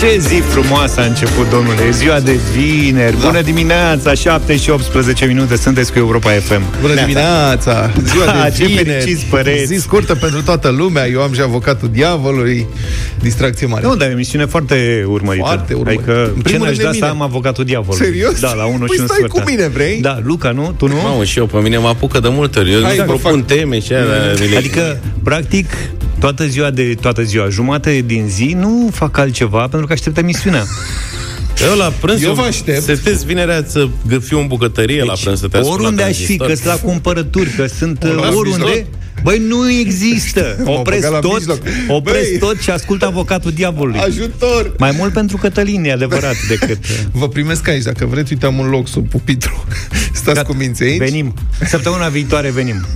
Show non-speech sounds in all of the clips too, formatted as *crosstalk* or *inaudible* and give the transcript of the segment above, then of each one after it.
Ce zi frumoasă a început, domnule. E ziua de vineri. Da. Bună dimineața, 7 și 18 minute. Sunteți cu Europa FM. Bună dimineața! Ziua Ha, de ce vineri. fericiți păreți. Zi scurtă pentru toată lumea. Eu am și avocatul diavolului. Distracție mare. Nu, dar e o emisiune foarte urmărită. Foarte urmărită. Adică, În ce primul ne-aș rând da de să mine. am avocatul diavolului. Serios? Da, la 1 Păi și un stai sfert. cu mine, vrei? Da, Luca, nu? Tu nu? Mamă, și eu, pe mine mă apucă de multe ori. Eu Hai, nu vă propun fac. teme și alea. mi le- Adică, practic, toată ziua de toată ziua, jumate din zi, nu fac altceva pentru că aștept emisiunea. *laughs* Eu la prânz, Eu vă aștept. Setez vinerea să g- fiu în bucătărie la prânz, să te ascult la oriunde aș fi, tranzistor. că sunt la cumpărături, că sunt O, la uh, oriunde, mijloc. băi, nu există. *laughs* M-au Opresc băgat la tot, mijloc. opresc Băi. tot și ascult avocatul diavolului. Ajutor! Mai mult pentru Cătălin, e adevărat, *laughs* decât... uh, Vă primesc aici, dacă vreți, uite, am un loc sub pupitru. Stați Gata. cu minți aici. Venim. Săptămâna viitoare venim.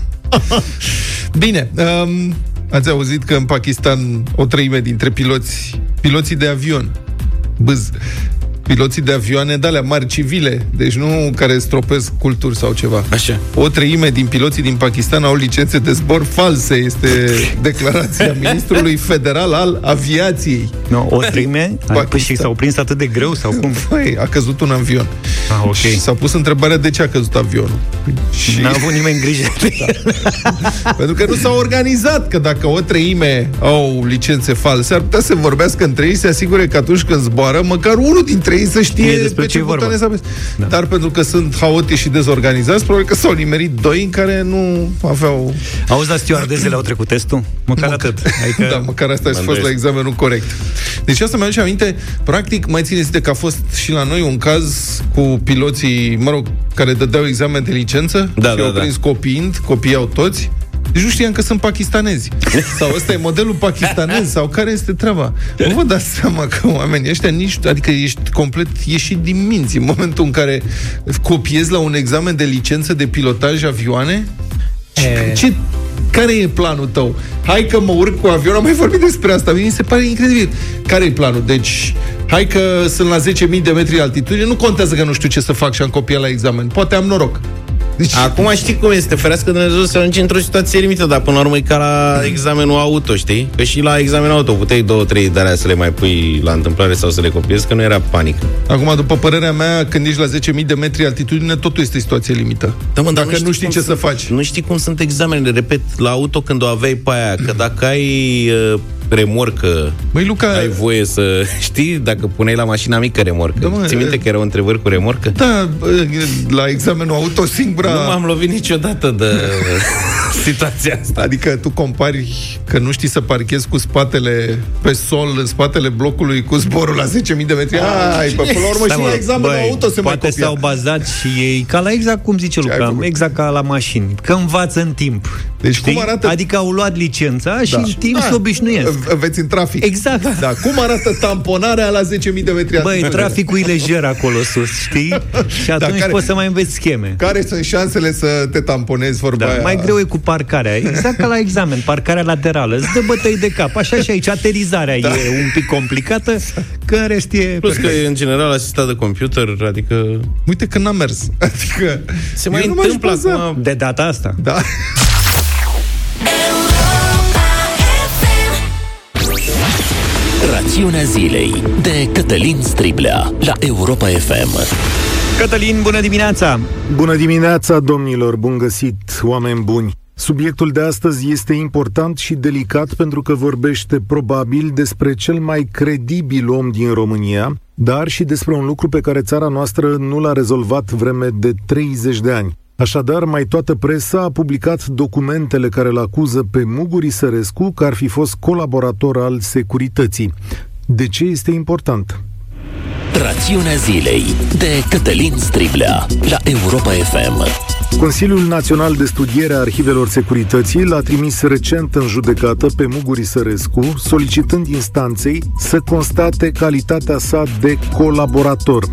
Bine, um, ați auzit că în Pakistan o treime dintre piloți, piloții de avion, bâz, piloții de avioane de alea mari civile, deci nu care stropesc culturi sau ceva. Așa. O treime din piloții din Pakistan au licențe de zbor false, este *laughs* declarația ministrului federal al aviației. No, o treime? Pakistan. Păi și s-au prins atât de greu sau cum? *laughs* Păi, a căzut un avion. Ah, ok. Și s-a pus întrebarea de ce a căzut avionul. Și N-a avut nimeni grijă de el. *laughs* Pentru că nu s-au organizat, că dacă o treime au licențe false, ar putea să vorbească între ei, să se asigure că atunci când zboară, măcar unul dintre ei să știe Știe despre pe ce ce e vorba. butoane să apese. Da. Dar pentru că sunt haotici și dezorganizați, probabil că s-au nimerit doi în care nu aveau... Auzi, la stewardezele au trecut testul? Măcar atât. Adică... Da, măcar asta a Mă fost la îndoiesc. examenul corect. Deci asta mi-aduce aminte, practic, mai țineți de că a fost și la noi un caz cu piloții, mă rog, care dădeau examen de licență Da, și da, au da. prins copiind, copiau toți, deci nu știam că sunt pakistanezi. Sau ăsta e modelul pakistanez, sau care este treaba. Nu vă dați seama că oamenii ăștia nici, adică ești complet ieșit din minți în momentul în care copiezi la un examen de licență de pilotaj avioane? E. Ce, care e planul tău? Hai că mă urc cu avionul, am mai vorbit despre asta, mi se pare incredibil. Care e planul? Deci, hai că sunt la 10.000 de metri altitudine, nu contează că nu știu ce să fac și am copiat la examen. Poate am noroc. Deci, Acum știi cum este, ferească Dumnezeu să ajungi într-o situație limită, dar până la urmă e ca la examenul auto, știi? Că și la examenul auto puteai două, trei de alea să le mai pui la întâmplare sau să le copiezi, că nu era panică. Acum, după părerea mea, când ești la 10.000 de metri altitudine, totul este situație limită. Da, mă, dar Dacă nu știi cum ce să sunt- faci. Nu știi cum sunt examenele, repet, la auto când o aveai pe aia, că dacă ai uh, remorcă, Băi, Luca, ai voie să *laughs* știi, dacă puneai la mașina mică remorcă. Da, Da, mă, Ții minte e- că erau întrebări cu remorcă? da, bă, la examenul auto singura... Nu m-am lovit niciodată de *laughs* situația asta. Adică tu compari că nu știi să parchezi cu spatele pe sol, în spatele blocului, cu zborul la 10.000 de metri. Ai, pe până la urmă Stai, și mă, la examenul băi, auto se mai Poate copia. s-au bazat și ei, ca la exact cum zice ai Luca, făcut? exact ca la mașini, că învață în timp. Deci cum arată- Adică au luat licența și în timp Da. se obișnuiesc. V- Veți în trafic. Exact. Da, cum arată tamponarea la 10.000 de metri Băi, altitudine? traficul e lejer acolo sus, știi? Și atunci care- poți să mai înveți scheme. Care sunt șansele să te tamponezi vorba Da, aia? mai greu e cu parcarea. Exact ca la examen, parcarea laterală. Îți dă bătăi de cap. Așa și aici, aterizarea da. e un pic complicată, că în rest e... Plus că e în general asistat de computer, adică Uite că n-a mers. Adică... se mai eu nu m-aș întâmplă baza. acum. De data asta. Da. Rațiunea zilei de Cătălin Striblea la Europa FM. Cătălin, bună dimineața! Bună dimineața, domnilor! Bun găsit, oameni buni! Subiectul de astăzi este important și delicat pentru că vorbește probabil despre cel mai credibil om din România, dar și despre un lucru pe care țara noastră nu l-a rezolvat vreme de 30 de ani. Așadar, mai toată presa a publicat documentele care îl acuză pe Muguri Sărescu că ar fi fost colaborator al securității. De ce este important? Rațiunea zilei de Cătălin Striblea la Europa FM. Consiliul Național de Studiere a Arhivelor Securității l-a trimis recent în judecată pe Muguri Sărescu, solicitând instanței să constate calitatea sa de colaborator.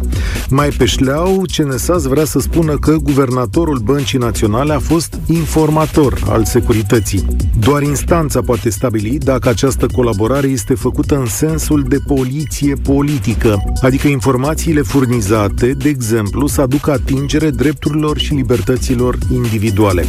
Mai pe șleau, CNSAS vrea să spună că guvernatorul Băncii Naționale a fost informator al securității. Doar instanța poate stabili dacă această colaborare este făcută în sensul de poliție politică, adică informațiile furnizate, de exemplu, să aducă atingere drepturilor și libertăților individuale.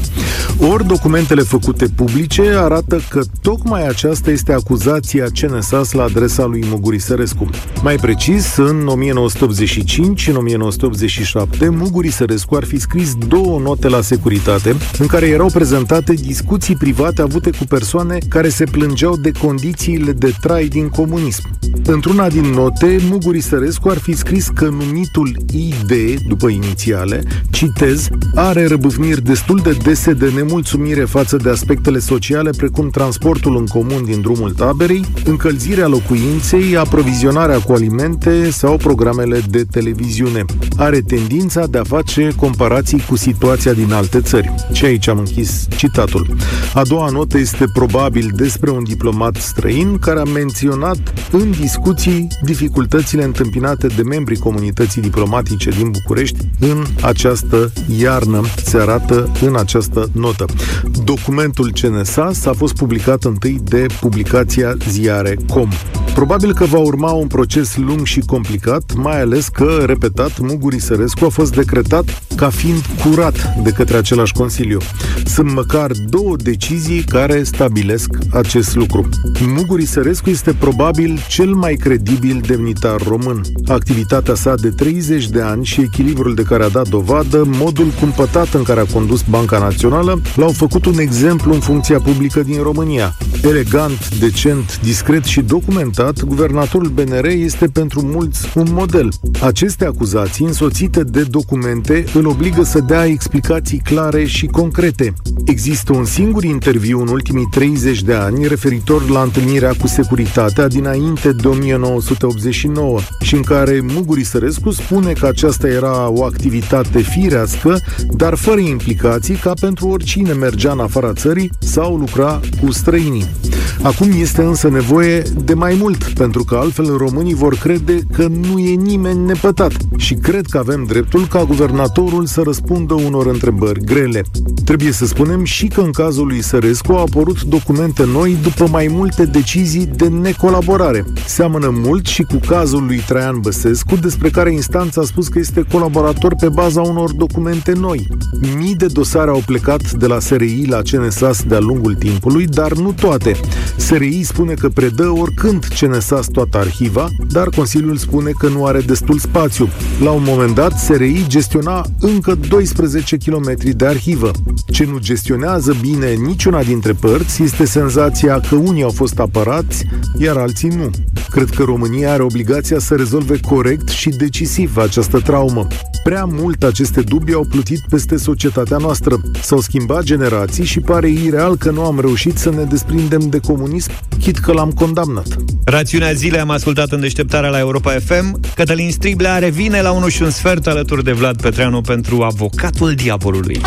Ori documentele făcute publice arată că tocmai aceasta este acuzația CNSAS la adresa lui Muguri Sărescu. Mai precis, în 1985 și în 1987, Muguri Sărescu ar fi scris două note la securitate în care erau prezentate discuții private avute cu persoane care se plângeau de condițiile de trai din comunism. Într-una din note, Muguri Sărescu ar fi scris că numitul ID, după inițiale, citez, are răbâvniri destul de dese de nemulțumire față de aspectele sociale precum transportul în comun din drumul taberei, încălzirea locuinței, aprovizionarea cu alimente sau programele de televiziune. Are tendința de a face comparații cu situația din alte țări. Și aici am închis citatul. A doua notă este probabil despre un diplomat străin care a menționat în discuții dificultățile întâmpinate de membrii comunității diplomatice din București în această iarnă, se arată în această notă. Documentul CNSAS a fost publicat întâi de publicația Ziare.com. Probabil că va urma un proces lung și complicat, mai ales că, repetat, Muguri Sărescu a fost decretat ca fiind curat de către același Consiliu. Sunt măcar două decizii care stabilesc acest lucru. Muguri Sărescu este probabil cel mai credibil demnitar român. Activitatea sa de 30 de ani și echilibrul de care a dat dovadă, modul cumpătat în care a condus Banca Națională, l-au făcut un exemplu în funcția publică din România. Elegant, decent, discret și documentat, guvernatorul BNR este pentru mulți un model. Aceste acuzații, însoțite de documente, îl obligă să dea explicații clare și concrete. Există un singur interviu în ultimii 30 de ani referitor la întâlnirea cu securitatea dinainte de 1989 și în care Muguri Sărescu spune că aceasta era o activitate firească, dar fără implicații ca pentru oricine mergea în afara țării sau lucra cu străinii. Acum este însă nevoie de mai mult, pentru că altfel românii vor crede că nu e nimeni nepătat și cred că avem dreptul ca guvernatorul să răspundă unor întrebări grele. Trebuie să spunem și că în cazul lui Sărescu au apărut documente noi după mai multe decizii de necolaborare. Seamănă mult și cu cazul lui Traian Băsescu, despre care instanța a spus că este colaborator pe baza unor documente noi. Mii de dosare au plecat de la SRI la CNSAS de-a lungul timpului, dar nu toate. SRI spune că predă oricând CNSAS toată arhiva, dar Consiliul spune că nu are destul spațiu. La un moment dat, SRI gestiona încă 12 km de arhivă. Ce nu gestionează bine niciuna dintre părți este senzația că unii au fost apărați, iar alții nu. Cred că România are obligația să rezolve corect și decisiv această traumă. Prea mult aceste dubii au plutit peste societatea noastră. S-au schimbat generații și pare ireal că nu am reușit să ne desprindem de comunism, chit că l-am condamnat. Rațiunea zilei am ascultat în deșteptarea la Europa FM. Cătălin Striblea revine la 1 și un sfert alături de Vlad Petreanu pentru Avocatul Diavolului.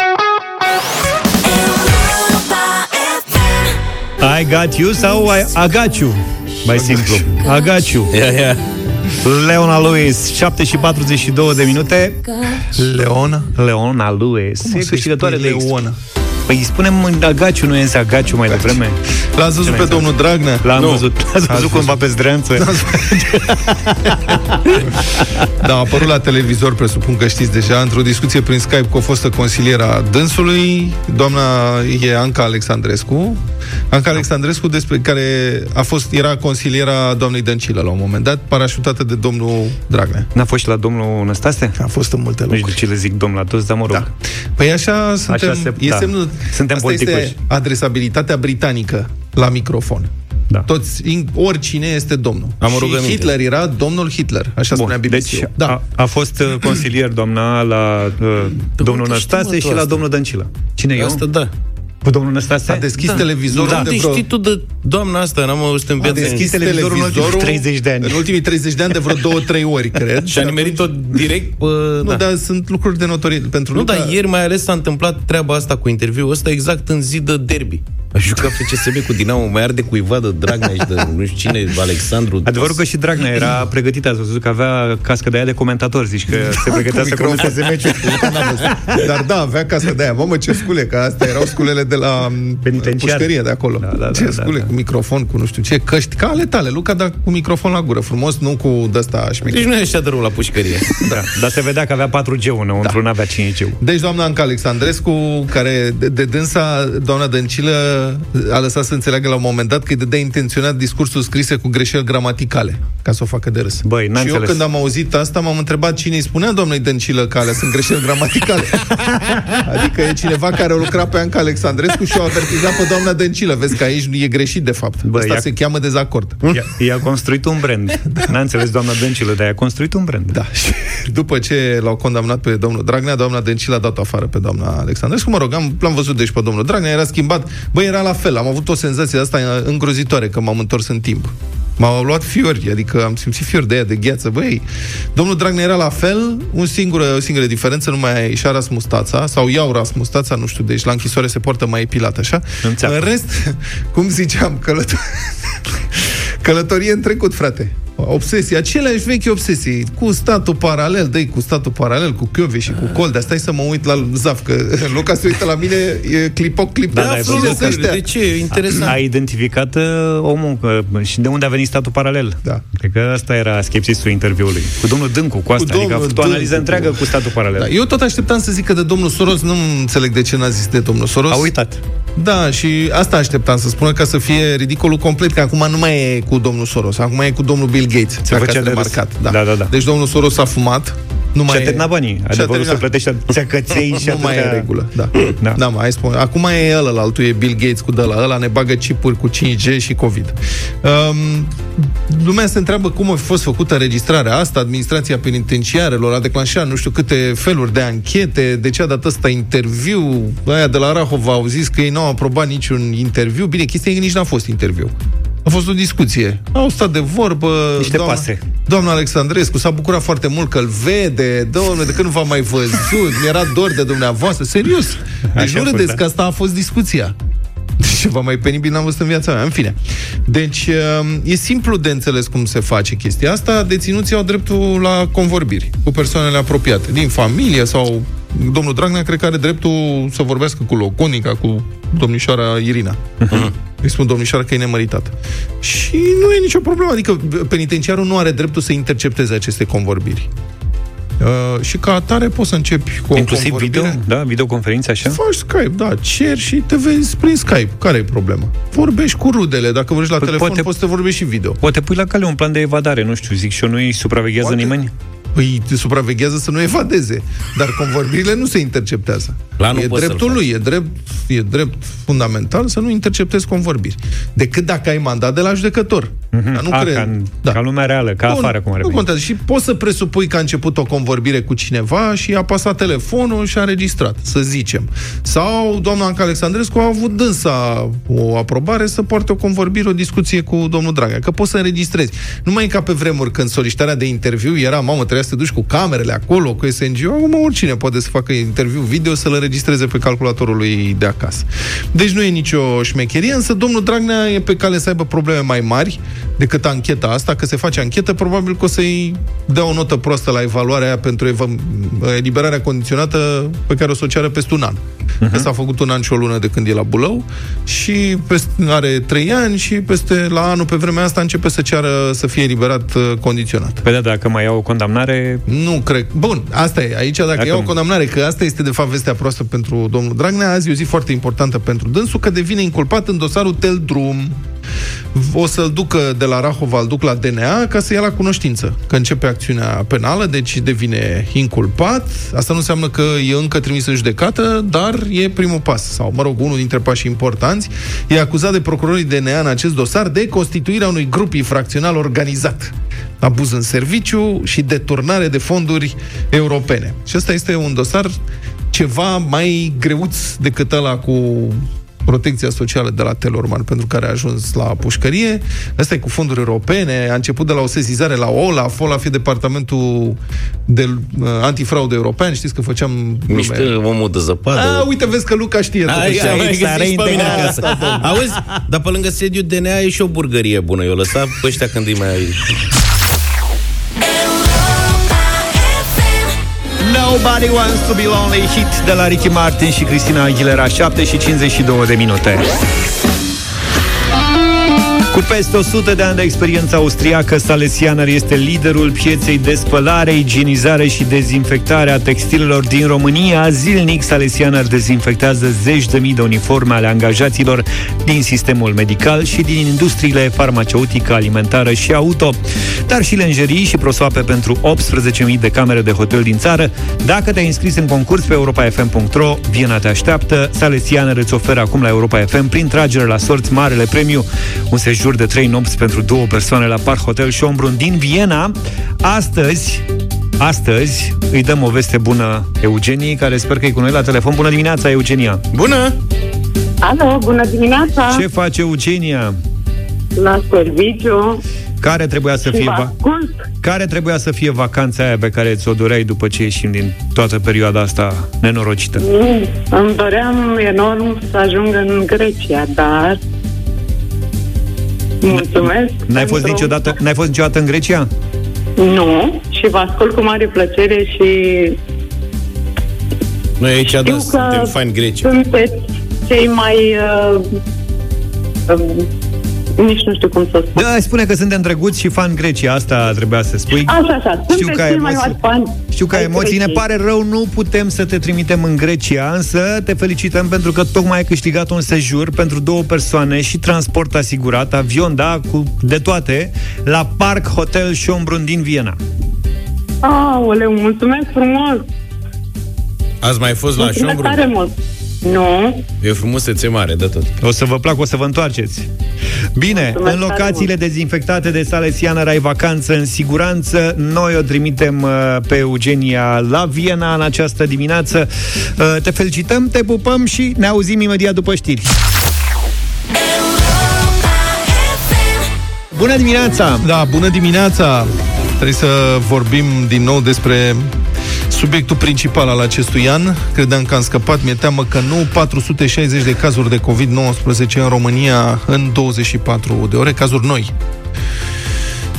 I got you sau I, I got you? Mai simplu. I got you. Ia, ia. Leona Lewis, 7 și 42 de minute. Leona? Leona Lewis. Cum o e să-i câștigătoare spui de X. Leona? Păi îi spunem Agaciu, nu este Agaciu mai devreme. L-ați văzut Ce pe mai domnul Dragnea? L-am Nu. văzut. Ați văzut cumva pe zdreanță? *laughs* Da, a apărut la televizor, presupun că știți deja, într-o discuție prin Skype cu o fostă consiliera dânsului, doamna e Anca Alexandrescu. Anca Alexandrescu, despre care a fost, era consiliera doamnei Dăncilă la un moment dat, parașutată de domnul Dragnea. N-a fost și la domnul Năstase? A fost în multe Nu știu de locuri. ce le zic domnul la toți, dar mă rog. Da. Păi așa suntem, Așa se- e da. semnul, Suntem asta politicoși. este adresabilitatea britanică la microfon. Da. Toți, in- oricine este domnul. Am o și rugăminte. Hitler era domnul Hitler, așa spunea Bun, BBC. deci da. a, a fost uh, consilier doamna la uh, domnul unde știi, mă, Năstase tu și la asta? domnul Dăncilă. Cine eu? Asta da. Cu domnul Năstase? A deschis da. televizorul Da, de de vreo... știi tu de doamna asta, n-am auzit în A viața deschis mea. televizorul în ultimii 30 de ani. În ultimii 30 de ani de vreo două, trei ori, cred. Și a nimerit-o direct pe... Nu, da. dar sunt lucruri de notoriet pentru Nu, Luca. dar ieri mai ales s-a întâmplat treaba asta cu interviul ăsta exact în zi de derby. A jucat FCSB cu Dinamo, mai arde cuiva de Dragnea și de nu știu cine, Alexandru. Adevărul că și Dragnea era pregătită, ați văzut că avea cască de aia de comentator, zici că se pregătea să comenteze meciul. Dar da, avea casă de aia. Mamă, ce scule, că astea erau sculele de la mm, Penitenciar. pușcărie de acolo. Da, da, ce da, scule, da, da. cu microfon, cu nu știu ce, căști, ca ale tale, Luca, dar cu microfon la gură, frumos, nu cu de-asta șmecher. Deci nu e așa de rău la pușcărie. *laughs* Da, dar se vedea că avea 4G înăuntru, da. n-avea 5G. Deci doamna Anca Alexandrescu, care de, de dânsa, doamna Dăncilă, a lăsat să înțeleagă la un moment dat că îi dădea intenționat discursul scrise cu greșeli gramaticale, ca să o facă de râs. Băi, n-a și eu înțeles. când am auzit asta, m-am întrebat cine îi spunea doamnei Dăncilă că alea sunt greșeli gramaticale. *laughs* adică e cineva care o lucra pe Anca Alexandrescu și o avertizat pe doamna Dăncilă. Vezi că aici e greșit, de fapt. Bă, Bă, Asta ia- se cheamă dezacord. I-a, i-a construit un brand. N-a înțeles doamna Dăncilă, dar i-a construit un brand. Da, și după ce l-au condamnat pe domnul Dragnea, doamna Dăncilă a dat afară pe doamna Alexandrescu. Mă rog, am, l-am văzut deci pe domnul Dragnea, era schimbat. Băi, era la fel, am avut o senzație de asta îngrozitoare că m-am întors în timp. M-au luat fiori, adică am simțit fiori de aia, de gheață. Băi, domnul Dragnea era la fel, un singur, o singură diferență, nu mai și-a ras mustața, sau i-au ras mustața, nu știu, deci la închisoare se poartă mai epilat, așa. Înțeapă. În rest, *laughs* cum ziceam, călător... *laughs* Călătorie în trecut, frate. Obsesii, aceleași vechi obsesii, cu statul paralel, dă cu statul paralel, cu Chiove și cu Coldea. Stai să mă uit la Zaf, că *laughs* Luca se uită la mine, e clipoc, clip. Da, da, ai Cine văzut, sunt ăștia? De ce? E interesant. A identificat uh, omul uh, și de unde a venit statul paralel. Da. Cred că asta era skepsisul interviului. Cu domnul Dâncu, cu asta. Cu adică a domnul făcut o analiză Dâncu. întreagă cu statul paralel. Da, eu tot așteptam să zică de domnul Soros, nu înțeleg de ce n-a zis de domnul Soros. A uitat. Da, și asta așteptam să spună ca să fie ridicolul complet, că acum nu mai e cu domnul Soros, acum e cu domnul Bill Gates. Se dacă făcea ați de râs. remarcat. Da. Da, da, da. Deci domnul Soros a fumat, nu mai Și-a e- terminat banii. Și-a Adevărul se terminat. plătește atâția căței și *laughs* nu mai e atâtea... în regulă, da. Da. da. da mai spun. Acum e ăla, altul e Bill Gates cu ăla, ăla ne bagă chipuri cu 5G și COVID. Um, lumea se întreabă cum a fost făcută înregistrarea asta, administrația penitenciarelor a declanșat nu știu câte feluri de anchete, de ce a dat ăsta interviu, aia de la Rahova au zis că ei nu au aprobat niciun interviu. Bine, chestia e că nici n-a fost interviu. A fost o discuție. Au stat de vorbă. Niște doamna, pase. Doamna Alexandrescu s-a bucurat foarte mult că îl vede. Doamne, de când nu v-am mai văzut. Mi-era dor de dumneavoastră. Serios. Deci Așa nu a fost, râdeți da. că asta a fost discuția. Ceva mai penibil n-am văzut în viața mea. În fine. Deci, e simplu de înțeles cum se face chestia asta. Deținuții au dreptul la convorbiri cu persoanele apropiate, din familie sau... Domnul Dragnea cred că are dreptul să vorbească cu Loconica, cu domnișoara Irina. Îi spun domnișoara că e nemăritată. Și nu e nicio problemă. Adică penitenciarul nu are dreptul să intercepteze aceste convorbiri. Uh, și ca atare poți să începi cu o Inclusiv convorbire. video, da, videoconferință așa? Faci Skype, da, cer și te vezi prin Skype. Care e problema? Vorbești cu rudele. Dacă vorbești la Păi telefon, poate- poți să vorbești și video. Poate pui la cale un plan de evadare, nu știu, zic și eu, nu-i supraveghează Poate. nimeni? Păi te supraveghează să nu evadeze. Dar convorbirile nu se interceptează. Planul e poți să-l dreptul faci. lui, e drept, e drept fundamental să nu interceptezi convorbiri. Decât dacă ai mandat de la judecător. Dar nu A, cred. ca, în- ca lumea reală, ca Bun, afară, cum ar Nu veni. contează. Și poți să presupui că a început o convorbire cu cineva și a pasat telefonul și a înregistrat, să zicem. Sau doamna Anca Alexandrescu a avut dânsa o aprobare să poarte o convorbire, o discuție cu domnul Dragnea. Că poți să înregistrezi. Nu mai e ca pe vremuri când solicitarea de interviu era, mamă, trebuia să te duci cu camerele acolo, cu SNG. Acum oricine poate să facă interviu video, să-l înregistreze pe calculatorul lui de acasă. Deci nu e nicio șmecherie, însă domnul Dragnea e pe cale să aibă probleme mai mari decât ancheta asta, că se face anchetă, probabil că o să-i dea o notă proastă la evaluarea aia pentru eva- eliberarea condiționată pe care o să o ceară peste un an. Uh-huh. Că s-a făcut un an și o lună de când e la Bulău și peste, are trei ani și peste la anul pe vremea asta începe să ceară să fie eliberat uh, condiționat. Păi da, dacă mai iau o condamnare, Nu cred. Bun, asta e. Aici, dacă, Dacă e o nu. condamnare, că asta este de fapt vestea proastă pentru domnul Dragnea, azi e o zi foarte importantă pentru dânsul, că devine inculpat în dosarul Teldrum. O să-l ducă de la Rahova, îl duc la DNA ca să ia la cunoștință că începe acțiunea penală, deci devine inculpat. Asta nu înseamnă că e încă trimis în judecată, dar e primul pas, sau, mă rog, unul dintre pașii importanți. E acuzat de procurorii DNA în acest dosar de constituirea unui grup infracțional organizat abuz în serviciu și deturnare de fonduri europene. Și ăsta este un dosar ceva mai greuț decât ăla cu protecția socială de la Telorman, pentru care a ajuns la pușcărie. Asta e cu fonduri europene, a început de la o sesizare la OLAF, OLAF e departamentul de uh, antifraudă european, știți că făceam... Mișcă omul de zăpadă. A, uite, vezi că Luca știe. A, totuși. ia, mai s-a găsit și pe mine reintegrat. acasă. Auzi, dar pe lângă sediul DNA e și o burgărie bună. Eu lăsat pe ăștia când îi mai... Nobody wants to be lonely hit de la Ricky Martin și Cristina Aguilera 7 și 52 de minute cu peste 100 de ani de experiență austriacă, Salesianer este liderul pieței de spălare, igienizare și dezinfectare a textilelor din România. Zilnic, Salesianer dezinfectează zeci de mii de uniforme ale angajaților din sistemul medical și din industriile farmaceutică, alimentară și auto, dar și lenjerii și prosoape pentru 18.000 de camere de hotel din țară. Dacă te-ai înscris în concurs pe europafm.ro, Viena te așteaptă. Salesianer îți oferă acum la Europa FM, prin tragere la sorți, marele premiu, un sejur de 3 nopți pentru două persoane la Park Hotel Schönbrunn din Viena. Astăzi, astăzi îi dăm o veste bună Eugeniei, care sper că e cu noi la telefon. Bună dimineața, Eugenia! Bună! Alo, bună dimineața! Ce face Eugenia? La serviciu Care trebuia să și fie vă va- ascult. care trebuia să fie vacanța aia pe care ți-o doreai după ce ieșim din toată perioada asta nenorocită? Mm, Îmi doream enorm să ajung în Grecia, dar... Mulțumesc! N-ai fost, pentru- niciodată, n-ai fost niciodată în Grecia? Nu, și vă ascult cu mare plăcere și Noi aici, da, știu suntem că fani greci. sunteți cei mai... Uh, uh, nici nu știu cum să spun. Da, spune că suntem drăguți și fan Grecia, asta trebuia să spui. Așa, așa, Știu sunteți că ai cei mai emoții. mari fani Știu că ai ai emoții, ne Greciei. pare rău, nu putem să te trimitem în Grecia, însă te felicităm pentru că tocmai ai câștigat un sejur pentru două persoane și transport asigurat, avion, da, cu de toate, la Park Hotel Schönbrunn din Viena. Aoleu, mulțumesc frumos! Ați mai fost la mulțumesc Șombru? tare mult! Nu, E frumusețe mare de tot. O să vă placă, o să vă întoarceți. Bine, Mulțumesc în tare locațiile dezinfectate de Salesianer ai vacanță în siguranță. Noi o trimitem uh, pe Eugenia la Viena în această dimineață. Uh, Te felicităm, te pupăm și ne auzim imediat după știri. Bună dimineața! Da, bună dimineața! Trebuie să vorbim din nou despre subiectul principal al acestui an. Credeam că am scăpat, mi-e teamă că nu. 460 de cazuri de COVID-19 în România în 24 de ore, cazuri noi.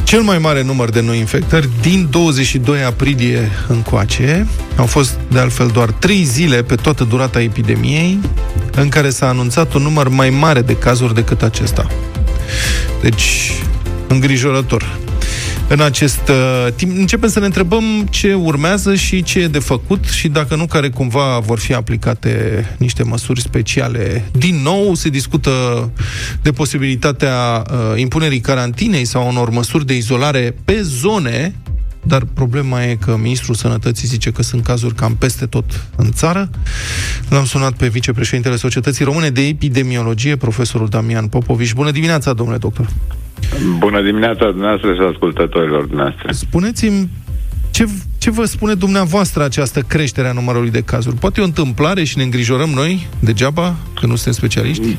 Cel mai mare număr de noi infectări din 22 aprilie încoace. Au fost, de altfel, doar 3 zile pe toată durata epidemiei în care s-a anunțat un număr mai mare de cazuri decât acesta. Deci, îngrijorător. În acest uh, timp începem să ne întrebăm ce urmează și ce e de făcut și dacă nu, care cumva vor fi aplicate niște măsuri speciale. Din nou se discută de posibilitatea uh, impunerii carantinei sau unor măsuri de izolare pe zone dar problema e că Ministrul Sănătății zice că sunt cazuri cam peste tot în țară. L-am sunat pe vicepreședintele Societății Române de Epidemiologie, profesorul Damian Popovici. Bună dimineața, domnule doctor! Bună dimineața dumneavoastră și ascultătorilor dumneavoastră. Spuneți-mi ce, ce vă spune dumneavoastră această creștere a numărului de cazuri? Poate e o întâmplare și ne îngrijorăm noi degeaba, că nu suntem specialiști?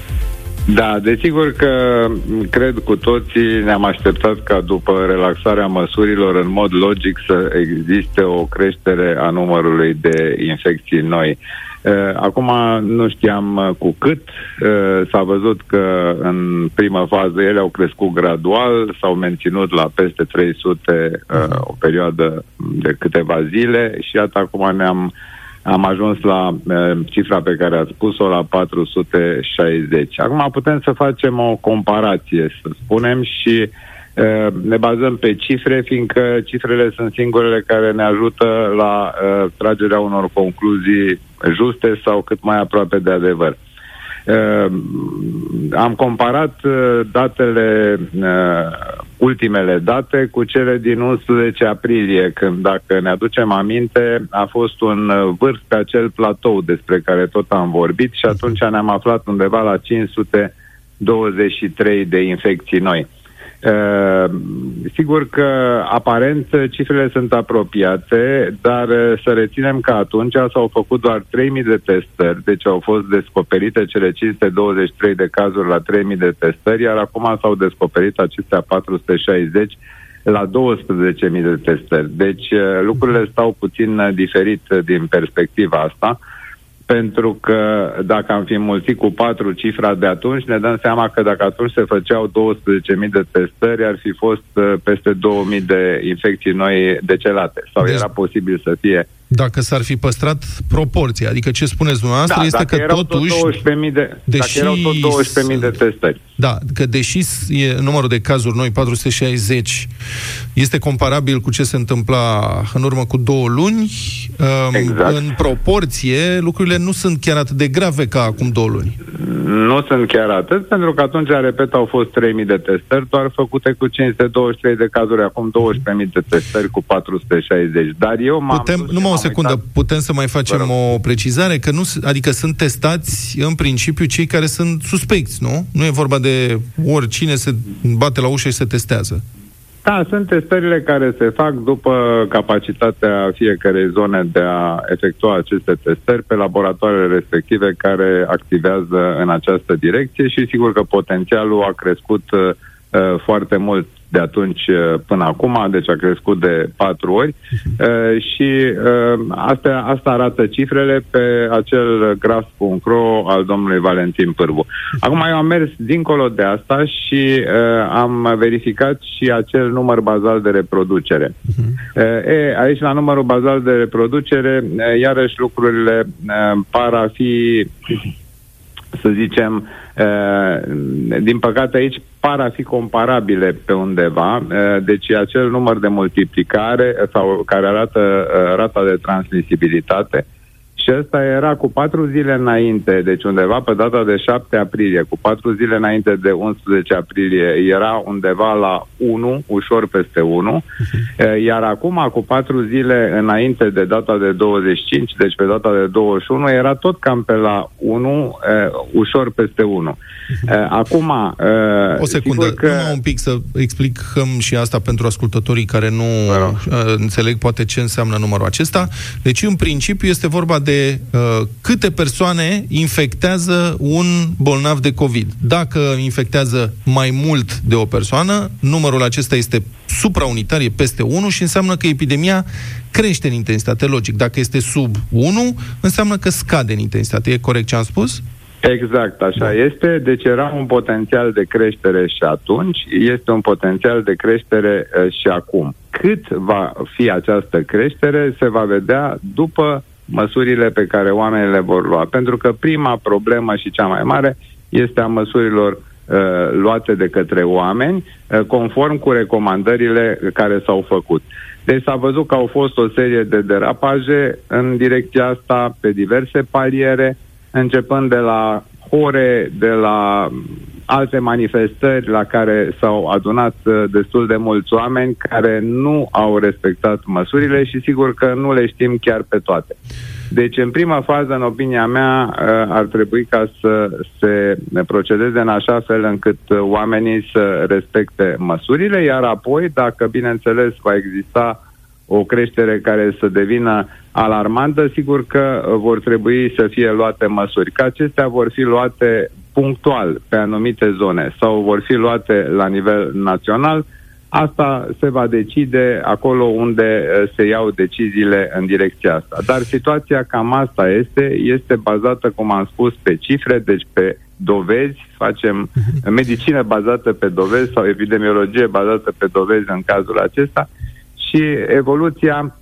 Da, desigur că cred cu toții ne-am așteptat ca după relaxarea măsurilor în mod logic să existe o creștere a numărului de infecții noi. Uh, Acum nu știam uh, cu cât. Uh, S-a văzut că în prima fază ele au crescut gradual, s-au menținut la peste 300 uh, o perioadă de câteva zile și iată acum ne-am am ajuns la uh, cifra pe care ați spus-o, la 460. Acum putem să facem o comparație, să spunem, și uh, ne bazăm pe cifre, fiindcă cifrele sunt singurele care ne ajută la uh, tragerea unor concluzii juste sau cât mai aproape de adevăr. Uh, am comparat uh, datele, uh, ultimele date cu cele din 11 aprilie, când, dacă ne aducem aminte, a fost un uh, vârf pe acel platou despre care tot am vorbit și atunci ne-am aflat undeva la 523 de infecții noi. Uh, sigur că aparent cifrele sunt apropiate, dar uh, să reținem că atunci s-au făcut doar 3.000 de testări, deci au fost descoperite cele 523 de cazuri la 3.000 de testări, iar acum s-au descoperit acestea 460 la 12.000 de testări. Deci uh, lucrurile stau puțin uh, diferit uh, din perspectiva asta. Uh, pentru că dacă am fi mulțit cu patru cifra de atunci, ne dăm seama că dacă atunci se făceau 12.000 de testări, ar fi fost uh, peste 2.000 de infecții noi decelate. Sau deci, era posibil să fie dacă s-ar fi păstrat proporția. Adică ce spuneți dumneavoastră da, este că erau totuși... Tot 12.000 de, deși, dacă erau tot 12.000 de testări. Da, că deși e numărul de cazuri noi, 460, este comparabil cu ce se întâmpla în urmă cu două luni, um, exact. în proporție, lucrurile nu sunt chiar atât de grave ca acum două luni. Nu sunt chiar atât, pentru că atunci, repet, au fost 3.000 de testări, doar făcute cu 523 de cazuri, acum 12.000 de testări cu 460. Dar eu m-am... Putem, numai o secundă, uitat... putem să mai facem o precizare? Că nu, adică sunt testați, în principiu, cei care sunt suspecți, nu? Nu e vorba de oricine se bate la ușă și se testează. Da, sunt testările care se fac după capacitatea fiecarei zone de a efectua aceste testări pe laboratoarele respective care activează în această direcție și sigur că potențialul a crescut uh, foarte mult de atunci uh, până acum, deci a crescut de patru ori uh, și uh, asta, asta arată cifrele pe acel graf.ro al domnului Valentin Pârvu. Acum eu am mers dincolo de asta și am verificat și acel număr bazal de reproducere. Uh, e, aici la numărul bazal de reproducere, iarăși lucrurile par a fi să zicem, din păcate aici par a fi comparabile pe undeva, deci acel număr de multiplicare sau care arată rata de transmisibilitate și ăsta era cu patru zile înainte, deci undeva pe data de 7 aprilie, cu patru zile înainte de 11 aprilie, era undeva la 1, ușor peste 1, mhm. iar acum, cu patru zile înainte de data de 25, deci pe data de 21, era tot cam pe la 1, ușor peste 1. Mhm. Acum... O secundă, că... numai un pic să explicăm și asta pentru ascultătorii care nu înțeleg poate ce înseamnă numărul acesta. Deci, în principiu, este vorba de uh, câte persoane infectează un bolnav de COVID. Dacă infectează mai mult de o persoană, numărul acesta este supraunitar, e peste 1 și înseamnă că epidemia crește în intensitate. Logic, dacă este sub 1, înseamnă că scade în intensitate. E corect ce am spus? Exact, așa da. este. Deci era un potențial de creștere și atunci, este un potențial de creștere uh, și acum. Cât va fi această creștere se va vedea după măsurile pe care oamenii le vor lua. Pentru că prima problemă și cea mai mare este a măsurilor uh, luate de către oameni, uh, conform cu recomandările care s-au făcut. Deci s-a văzut că au fost o serie de derapaje în direcția asta, pe diverse paliere, începând de la ore, de la alte manifestări la care s-au adunat uh, destul de mulți oameni care nu au respectat măsurile și sigur că nu le știm chiar pe toate. Deci, în prima fază, în opinia mea, uh, ar trebui ca să se procedeze în așa fel încât uh, oamenii să respecte măsurile, iar apoi, dacă, bineînțeles, va exista o creștere care să devină alarmantă, sigur că vor trebui să fie luate măsuri. Că acestea vor fi luate punctual pe anumite zone sau vor fi luate la nivel național, asta se va decide acolo unde uh, se iau deciziile în direcția asta. Dar situația cam asta este, este bazată, cum am spus, pe cifre, deci pe dovezi, facem medicină bazată pe dovezi sau epidemiologie bazată pe dovezi în cazul acesta și evoluția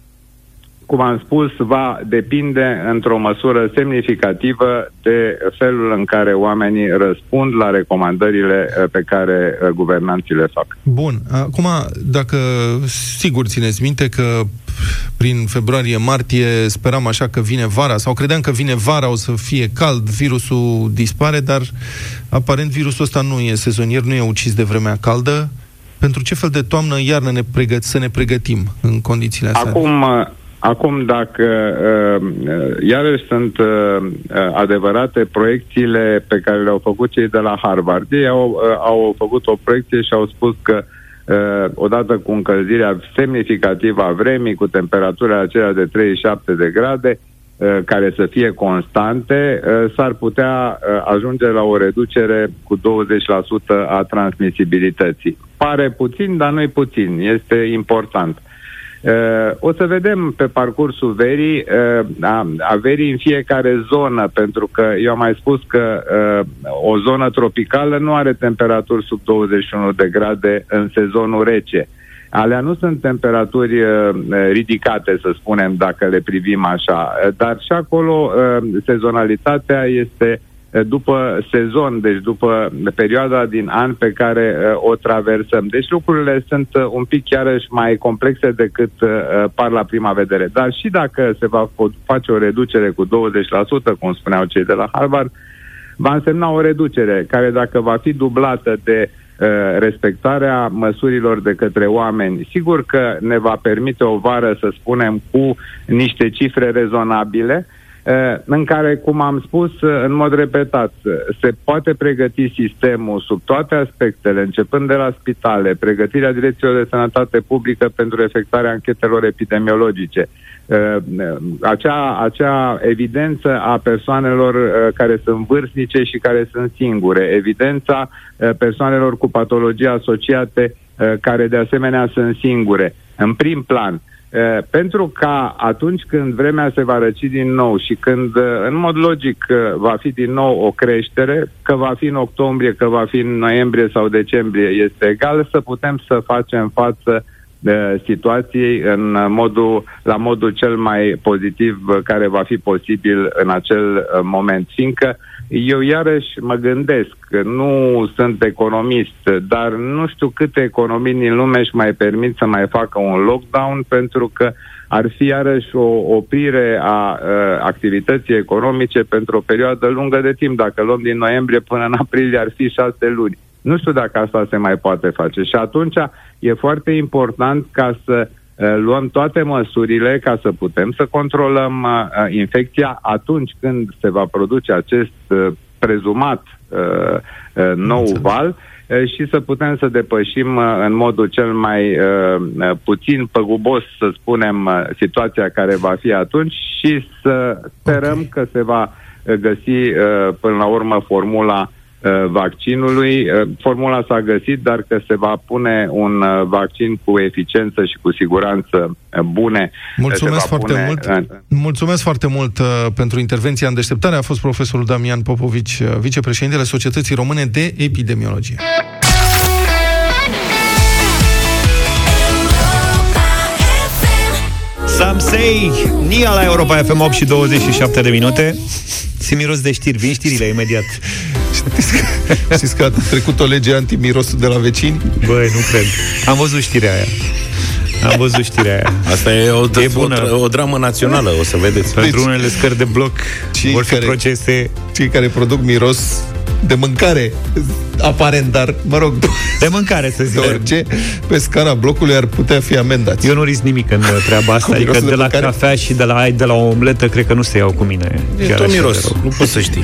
cum am spus, va depinde într-o măsură semnificativă de felul în care oamenii răspund la recomandările eh, pe care eh, guvernanții le fac. Bun. Acum, dacă sigur țineți minte că prin februarie-martie speram așa că vine vara, sau credeam că vine vara, o să fie cald, virusul dispare, dar aparent virusul ăsta nu e sezonier, nu e ucis de vremea caldă. Pentru ce fel de toamnă-iarnă ne pregăt, să ne pregătim în condițiile astea? Acum, Acum, dacă uh, uh, iarăși sunt uh, uh, adevărate proiecțiile pe care le-au făcut cei de la Harvard, ei au, uh, au făcut o proiecție și au spus că uh, odată cu încălzirea semnificativă a vremii, cu temperaturile acelea de 37 de grade, uh, care să fie constante, uh, s-ar putea uh, ajunge la o reducere cu 20% a transmisibilității. Pare puțin, dar nu-i puțin, este important. Uh, o să vedem pe parcursul verii, uh, a, a verii în fiecare zonă, pentru că eu am mai spus că uh, o zonă tropicală nu are temperaturi sub 21 de grade în sezonul rece. Alea nu sunt temperaturi uh, ridicate, să spunem, dacă le privim așa, uh, dar și acolo uh, sezonalitatea este uh, după sezon, deci după perioada din an pe care uh, o traversăm. Deci lucrurile sunt uh, un pic chiarăși mai complexe decât uh, par la prima vedere. Dar și dacă se va fo- face o reducere cu 20%, cum spuneau cei de la Harvard, va însemna o reducere care dacă va fi dublată de uh, respectarea măsurilor de către oameni, sigur că ne va permite o vară, să spunem, cu niște cifre rezonabile, uh, în care, cum am spus uh, în mod repetat, uh, se poate pregăti sistemul sub toate aspectele, începând de la spitale, pregătirea direcțiilor de sănătate publică pentru efectuarea anchetelor epidemiologice, uh, acea, acea evidență a persoanelor uh, care sunt vârstnice și care sunt singure, evidența uh, persoanelor cu patologii asociate uh, care de asemenea sunt singure, în prim plan. Uh, pentru ca atunci când vremea se va răci din nou și când, uh, în mod logic, uh, va fi din nou o creștere, că va fi în octombrie, că va fi în noiembrie sau decembrie, este egal să putem să facem față uh, situației în uh, modul, la modul cel mai pozitiv uh, care va fi posibil în acel uh, moment. Fiindcă eu iarăși mă gândesc, că nu sunt economist, dar nu știu câte economii din lume își mai permit să mai facă un lockdown pentru că ar fi iarăși o oprire a uh, activității economice pentru o perioadă lungă de timp. Dacă luăm din noiembrie până în aprilie ar fi șase luni. Nu știu dacă asta se mai poate face. Și atunci e foarte important ca să uh, luăm toate măsurile ca să putem să controlăm uh, uh, infecția atunci când se va produce acest uh, prezumat uh, uh, nou Înțeles. val uh, și să putem să depășim uh, în modul cel mai uh, uh, puțin păgubos, să spunem, uh, situația care va fi atunci și să sperăm Ok. că se va uh, găsi uh, până la urmă formula uh, vaccinului. Uh, Formula s-a găsit, dar că se va pune un uh, vaccin cu eficiență și cu siguranță uh, bune. Mulțumesc Se va foarte pune mult. în- Mulțumesc foarte mult uh, pentru intervenția în deșteptare. A fost profesorul Damian Popovici, uh, vicepreședintele Societății Române de Epidemiologie. Samsei, Nia la Europa FM 8 și 27 de minute. Se miros de știri, vin știrile imediat. Știți că a trecut o lege anti-mirosul de la vecini? Băi, nu cred. Am văzut știrea aia. Am văzut știrea aia. Asta e o, E o, bună. o, o dramă națională, o să vedeți. Pentru unele scări de bloc Cei vor fi care- procese Cei care produc miros de mâncare, aparent, dar, mă rog, de mâncare, să de zicem. orice, pe scara blocului ar putea fi amendați. Eu nu risc nimic în treaba asta, Cu adică mirosul de de la mâncare? cafea și de la, ai, de la o omletă, cred că nu se iau cu mine. E Chiar tot așa de miros, rău. nu poți să știi.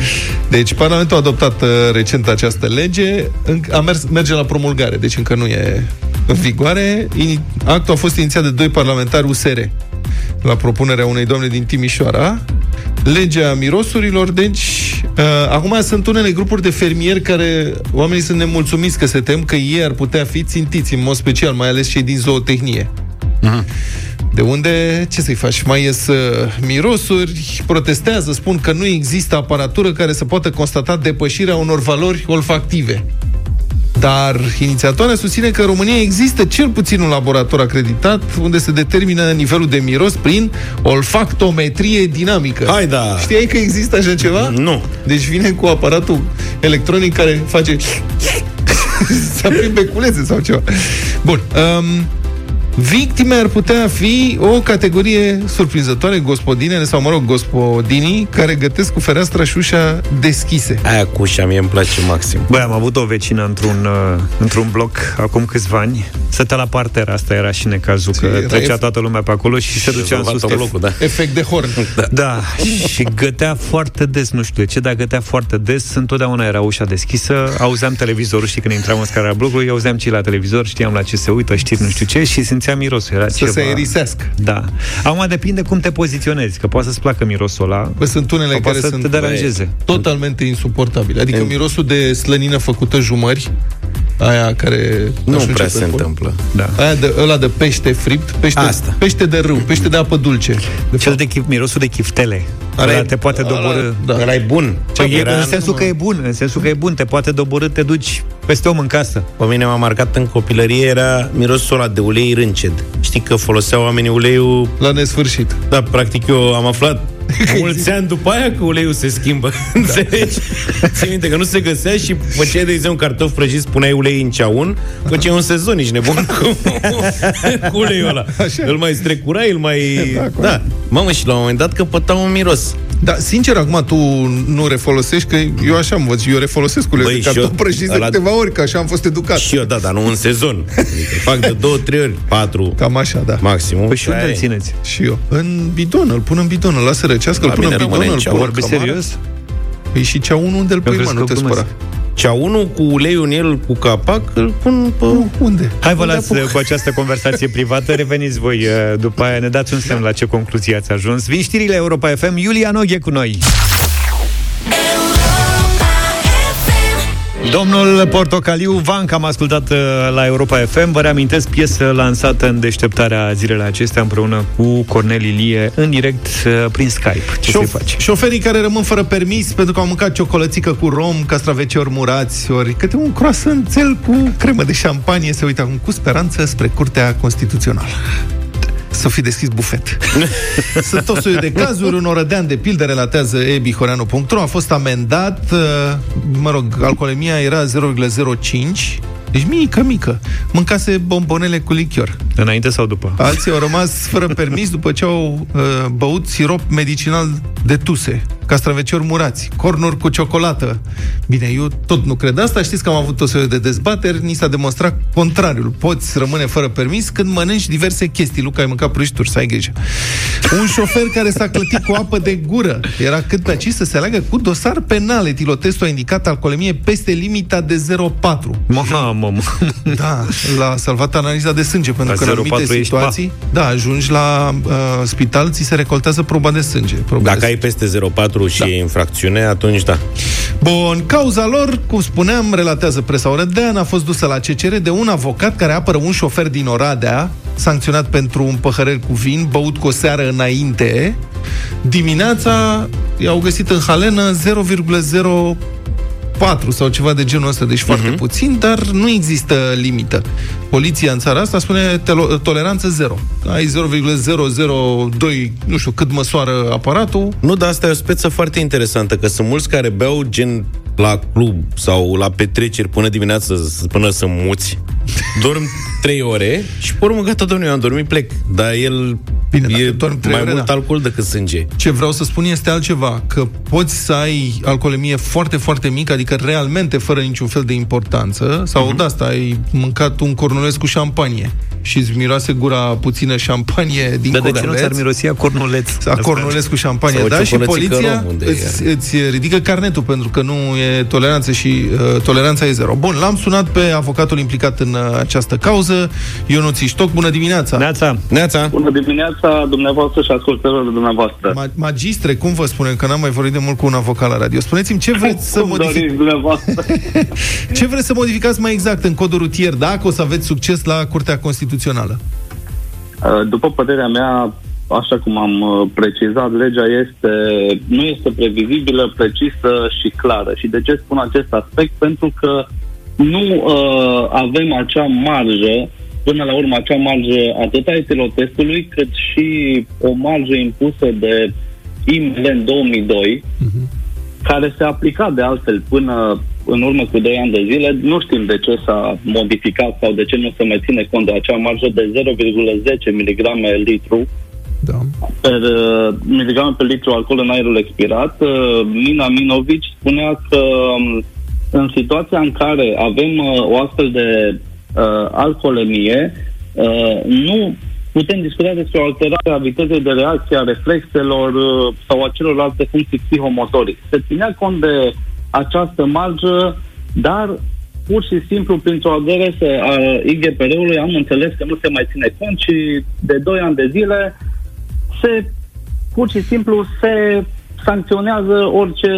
Deci, Parlamentul a adoptat uh, recent această lege, înc- a mers, merge la promulgare, deci încă nu e în vigoare. Ini- Actul a fost inițiat de doi parlamentari USR la propunerea unei doamne din Timișoara. Legea mirosurilor, deci uh, acum sunt unele grupuri de fermieri care oamenii sunt nemulțumiți că se tem că ei ar putea fi țintiți în mod special, mai ales cei din zootehnie. De unde, ce să-i faci? Mai ies uh, mirosuri, protestează, spun că nu există aparatură care să poată constata depășirea unor valori olfactive. Dar inițiatoarea susține că în România există cel puțin un laborator acreditat unde se determină nivelul de miros prin olfactometrie dinamică. Hai da! Știai că există așa ceva? Nu. Deci vine cu aparatul electronic care face *laughs* să aprind beculețe sau ceva. Bun. Um, Victime ar putea fi o categorie surprinzătoare, gospodinele sau, mă rog, gospodinii care gătesc cu fereastra și ușa deschise. Aia cu ușa mie îmi place maxim. Băi, am avut o vecină într-un, uh, într-un bloc acum câțiva ani. Stătea la parter, asta era și necazul, că era trecea ef- toată lumea pe acolo și se ducea în sus. Rezolvat blocul, da. Efect de horn. Da. Da, și gătea foarte des, nu știu de ce, dar gătea foarte des, întotdeauna era ușa deschisă, auzeam televizorul, știi, când intram în scara blocului, auzeam ce e la televizor, știam la ce se uită, știri, nu știu ce, și simțeam mirosul, era Să ceva... se aerisească. Da. Acum depinde cum te poziționezi, că poate să-ți placă mirosul ăla, Bă, sunt unele sau care poate să sunt te deranjeze. totalmente insuportabile. Adică mirosul de slănină făcută jumări, aia care... Nu știu prea ce se pe acolo. întâmplă. Da. Aia de, ăla de pește fript, pește, Asta. pește de râu, pește de apă dulce. De Cel de chif, mirosul de chiftele. Ăla Ăla e- te poate ăla- doborâ. da. Ăla e bun. Păi e, Era- în sensul că e bun, în sensul că e bun, te poate doborâ, te duci peste om în casă. Pe mine m-a marcat în copilărie era mirosul ăla de ulei rânced. Știi că foloseau oamenii uleiul... La nesfârșit. Da, practic eu am aflat mulți ani după aia că uleiul se schimbă. *laughs* Înțelegi? Ții minte că nu se găsea și făceai, de exemplu, cartof prăjit, spuneai ulei în ceaun, făceai un sezon, ești nebun cu, *laughs* cu uleiul ăla. Așa. Îl mai strecurai, îl mai... Da, Da, da. Mamă, și la un moment dat căpăta un miros. Da, sincer, acum tu nu refolosești, că eu așa am văzut, eu refolosesc uleiul Băi, de și cartof eu- prăjit de ăla- câteva ori, că așa am fost educat. Și eu, da, dar nu în sezon. Adică fac de două, trei ori, patru, Cam așa, da. maximum. Păi și unde Aia îl e. țineți? Și eu. În bidon, îl pun în bidon, îl las să răcească, îl La pun în mine bidon, rămâne îl în pun ceaun. în Vorbi cămară. serios? Păi și cea unul unde îl pui, crezi mă, nu că te glumesc. spăra. Cea unul cu uleiul în el, cu capac, îl pun pe... Unde? Hai vă Unde las apuc? cu această conversație *laughs* privată, reveniți voi uh, după aia, ne dați un semn la ce concluzie ați ajuns. Vin știrile Europa FM, Iulia Noghe cu noi. Domnul Portocaliu Vanca am ascultat uh, la Europa FM. Vă reamintesc piesă lansată în deșteptarea zilele acestea împreună cu Cornel Ilie în direct uh, prin Skype. Ce să-i Șof- faci? șoferii care rămân fără permis pentru că au mâncat ciocolățică cu rom, castravece ori murați, ori câte un croissant cu cremă de șampanie se uită acum cu speranță spre Curtea Constituțională. Să fi deschis bufet. *laughs* Sunt o soiul de cazuri. Un orădean, de pildă, relatează ebihoreanu.ro, a fost amendat, uh, mă rog, alcoolemia era 0,05, deci mică, mică. Mâncase bombonele cu lichior. Înainte sau după? Alții au rămas fără permis după ce au uh, băut sirop medicinal de tuse, castraveciori murați, cornuri cu ciocolată. Bine, eu tot nu cred asta. Știți că am avut o serie de dezbateri, ni s-a demonstrat contrariul. Poți rămâne fără permis când mănânci diverse chestii. Luca, ai mâncat prăjituri, să ai grijă. Un șofer care s-a clătit cu apă de gură era cât pe aici să se aleagă cu dosar penal. Etilotestul a indicat alcoolemie peste limita de 0,4. Mamă, mamă. Da, l-a salvat analiza de sânge, pentru La că în anumite 0,4 ești situații, da, ajungi la uh, spital, ți se recoltează proba de sânge. Proba Dacă de ai peste 0,4 și da. e infracțiune, atunci da. Bun, cauza lor, cum spuneam, relatează presa Orădean, a fost dusă la CCR de un avocat care apără un șofer din Oradea, sancționat pentru un păhărel cu vin, băut cu o seară înainte. Dimineața i-au găsit în halenă 0,0 4 sau ceva de genul ăsta, deci foarte puțin, dar nu există limită. Poliția în țara asta spune telo- toleranță zero. Ai 0,002, nu știu cât măsoară aparatul, Nu, dar asta e o speță foarte interesantă, că sunt mulți care beau gen la club sau la petreceri până dimineața, până să muți, dorm 3 ore și pe urmă, gata, domnule, eu am dormit, plec. Dar el Bine, dacă e dormi trei mai ore, mult da. alcool decât sânge. Ce vreau să spun este altceva, că poți să ai alcoolemie foarte, foarte mică, adică realmente fără niciun fel de importanță, sau uh-huh. de asta ai mâncat un cornuleț cu șampanie și îți miroase gura puțină șampanie din Dar de ce nu cornuleț. ți-ar mirosi a cornuleț? a cornuleț cu șampanie, Sau o da? Și ciocolățică poliția rom, unde îți, îți ridică carnetul pentru că nu e toleranță și uh, toleranța e zero. Bun, l-am sunat pe avocatul implicat în uh, această cauză, Ionuț Iștoc, bună dimineața! Neața, Neața, Bună dimineața dumneavoastră și ascultătorilor dumneavoastră. Ma- magistre, cum vă spunem, că n-am mai vorbit de mult cu un avocat la radio. Spuneți-mi ce vreți să Cum modificați. doriți dumneavoastră. *laughs* Ce vreți să modificați mai exact în codul rutier, dacă o să aveți succes la Curtea Constituțională? Uh, După părerea mea, așa cum am uh, precizat, legea este, nu este previzibilă, precisă și clară. Și de ce spun acest aspect? Pentru că nu uh, avem acea marjă, până la urmă acea marjă atât a etilotestului, cât și o marjă impusă de IML în 2002, care se aplica de altfel până în urmă cu 2 ani de zile. Nu știm de ce s-a modificat sau de ce nu se mai ține cont de acea marjă de 0,10 mg litru Da. per uh, miligrame pe litru alcool în aerul expirat. Uh, Mina Minovici spunea că um, în situația în care avem uh, o astfel de uh, alcoolemie, uh, nu putem discuta despre o alterare a vitezei de reacție, a reflexelor uh, sau a celorlalte funcții psihomotorii. Se ținea cont de această marjă, dar pur și simplu printr-o adresă a IGPR-ului am înțeles că nu se mai ține cont și de 2 ani de zile se pur și simplu se sancționează orice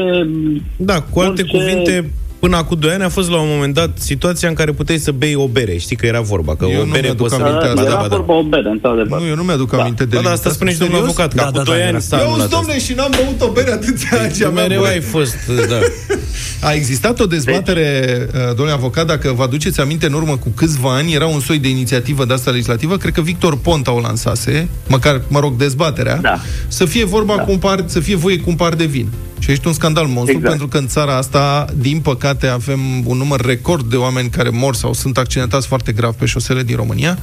Da, cu alte Orice- cuvinte, până acum 2 ani a fost la un moment dat situația în care puteai să bei o bere. Știi că era vorba, că Eu o nu bere mi-aduc poți să... aminte Uh, asta. Ba da, era ba da. vorba o bere, într-adevăr. Nu, eu nu mi-aduc Da. aminte de Ba da, asta spune și domnul Serios? avocat, că Da, acum da, 2 da, ani era. s-a Eu anulat auzi, domne, asta. și n-am băut o bere atâția ani și aveam Mereu voie. ai fost, da. *laughs* A existat o dezbatere, uh, domnule avocat, dacă vă aduceți aminte, în urmă cu câțiva ani, era un soi de inițiativă de asta legislativă, cred că Victor Ponta o lansase, măcar, mă rog, dezbaterea, Da. să fie vorba Da. cu un par, să fie voie cu un par de vin. Și ești un scandal monstru, Exact. pentru că în țara asta, din păcate, avem un număr record de oameni care mor sau sunt accidentați foarte grav pe șosele din România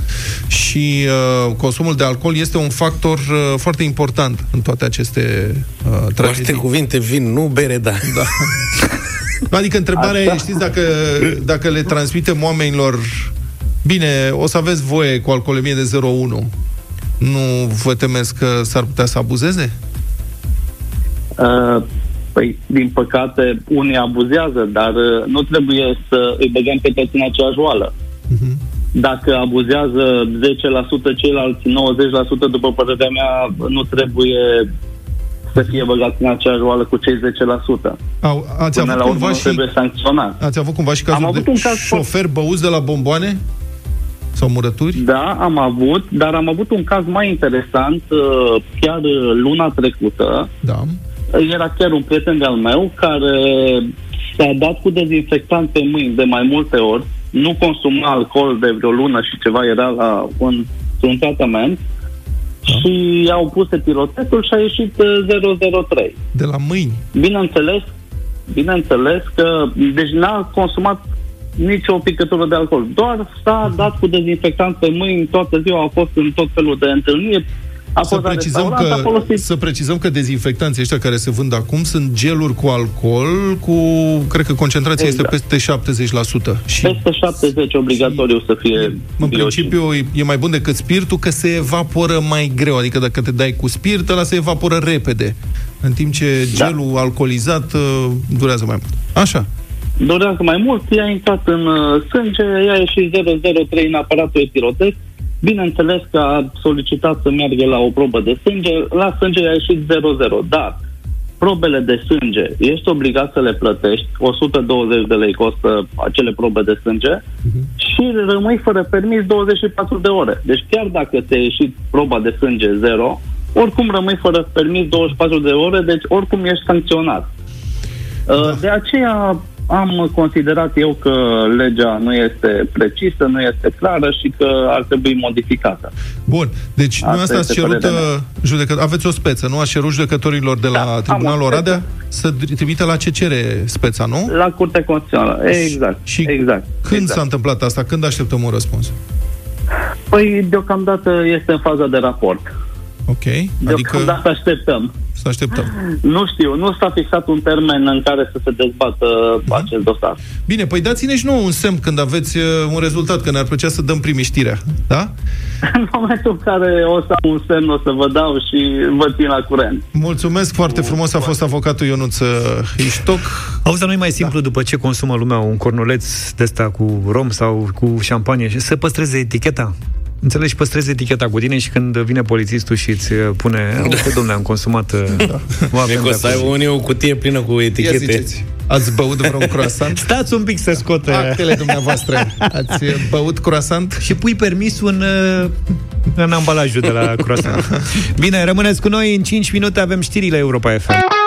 și uh, consumul de alcool este un factor uh, foarte important în toate aceste uh, Cu alte tragedii. cuvinte, vin, nu bere, da. Da. *laughs* Adică întrebarea Asta. e, știți, dacă, dacă le transmitem oamenilor Bine, o să aveți voie cu alcoolemie de 0,1 Nu vă temeți că s-ar putea să abuzeze? Uh, Păi, din păcate, unii abuzează, dar uh, nu trebuie să îi băgăm pe toți în aceeași oală. Mhm. Dacă abuzează 10%, ceilalți 90%, după părerea mea, nu trebuie să fie băgați în aceeași oală cu cei 10%. Au, ați, Până avut la urmă cumva nu și, trebuie sancționat. ați avut cumva și Am cazul avut de un caz șoferi băuți de la bomboane? Sau murături? Da, am avut, dar am avut un caz mai interesant uh, chiar uh, luna trecută. Da. Era chiar un prieten de-al meu care s-a dat cu dezinfectant pe mâini de mai multe ori, nu consuma alcool de vreo lună și ceva, era la un, un tratament și i-au pus etilotestul și a ieșit uh, 003. De la mâini. Bineînțeles, bineînțeles că deci n-a consumat nici o picătură de alcool. Doar s-a dat cu dezinfectant pe mâini toată ziua, a fost în tot felul de întâlniri. A Să fost la precizăm, restaurant, a că, folosit să precizăm că dezinfectanții ăștia care se vând acum sunt geluri cu alcool, cu, cred că concentrația Exact. este peste 70%. Și peste 70 obligatoriu să fie În biocid. principiu e- e mai bun decât spiritul că se evaporă mai greu, adică dacă te dai cu spirit, ăla se evaporă repede. În timp ce Da. gelul alcoolizat uh, durează mai mult. Așa. Durează mai mult, i-a intrat în uh, sânge, i-a ieșit 003 în aparatul etirotest. Bineînțeles că a solicitat să meargă la o probă de sânge, la sânge i-a ieșit 00, dar probele de sânge, ești obligat să le plătești, 120 de lei costă acele probe de sânge și rămâi fără permis 24 de ore. Deci chiar dacă ți-a ieșit proba de sânge 0, oricum rămâi fără permis 24 de ore, deci oricum ești sancționat. Uh, De aceea am considerat eu că legea nu este precisă, nu este clară și că ar trebui modificată. Bun. Deci Asta nu asta ați este cerut părerea uh, judecă... Aveți o speță, nu? Ați cerut judecătorilor de la Da, am Tribunalul o speță. Oradea să trimite la ce cere speța, nu? La Curtea Constituțională, exact. Și exact, când exact. s-a întâmplat asta? Când așteptăm un răspuns? Păi, deocamdată este în faza de raport. Ok. Adică Deocamdată așteptăm. să așteptăm. Nu știu, nu s-a fixat un termen în care să se dezbată Mhm. acest dosar. Bine, păi dați-ne și nouă un semn când aveți uh, un rezultat, că ne-ar plăcea să dăm primiștirea. Da? *laughs* în momentul în care o să am un semn, o să vă dau și vă țin la curent. Mulțumesc foarte frumos, a fost avocatul Ionuț uh, Iștoc. Auzi, dar nu e mai simplu după ce consumă lumea un cornuleț de ăsta cu rom sau cu șampanie și să păstreze eticheta? Înțelegi, păstrezi eticheta cu tine și când vine polițistul și îți uh, pune Uite, domnule, am consumat uh, vă avem E că o de să acolo." aibă unii o cutie plină cu Ia etichete. ziceți, ați băut vreun croissant? *laughs* Stați un pic să scoate Actele dumneavoastră. Ați uh, băut croissant? și pui permisul în, uh, în ambalajul de la croissant. *laughs* Bine, rămâneți cu noi, în 5 minute avem știrile Europa FM.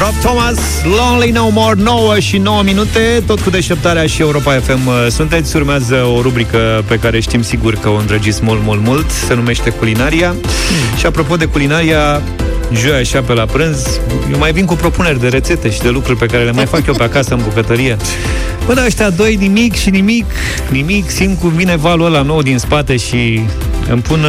Rob Thomas, Lonely No More, 9 și 9 minute, tot cu deșteptarea și Europa FM uh, sunteți. Urmează o rubrică pe care știm sigur că o îndrăgiți mult, mult, mult, se numește Culinaria. Și apropo de culinaria, joi așa pe la prânz, eu mai vin cu propuneri de rețete și de lucruri pe care le mai fac eu pe acasă în bucătărie. Bă, dar ăștia doi, nimic și nimic, nimic, simt cum vine valul ăla nou din spate și îmi, pun,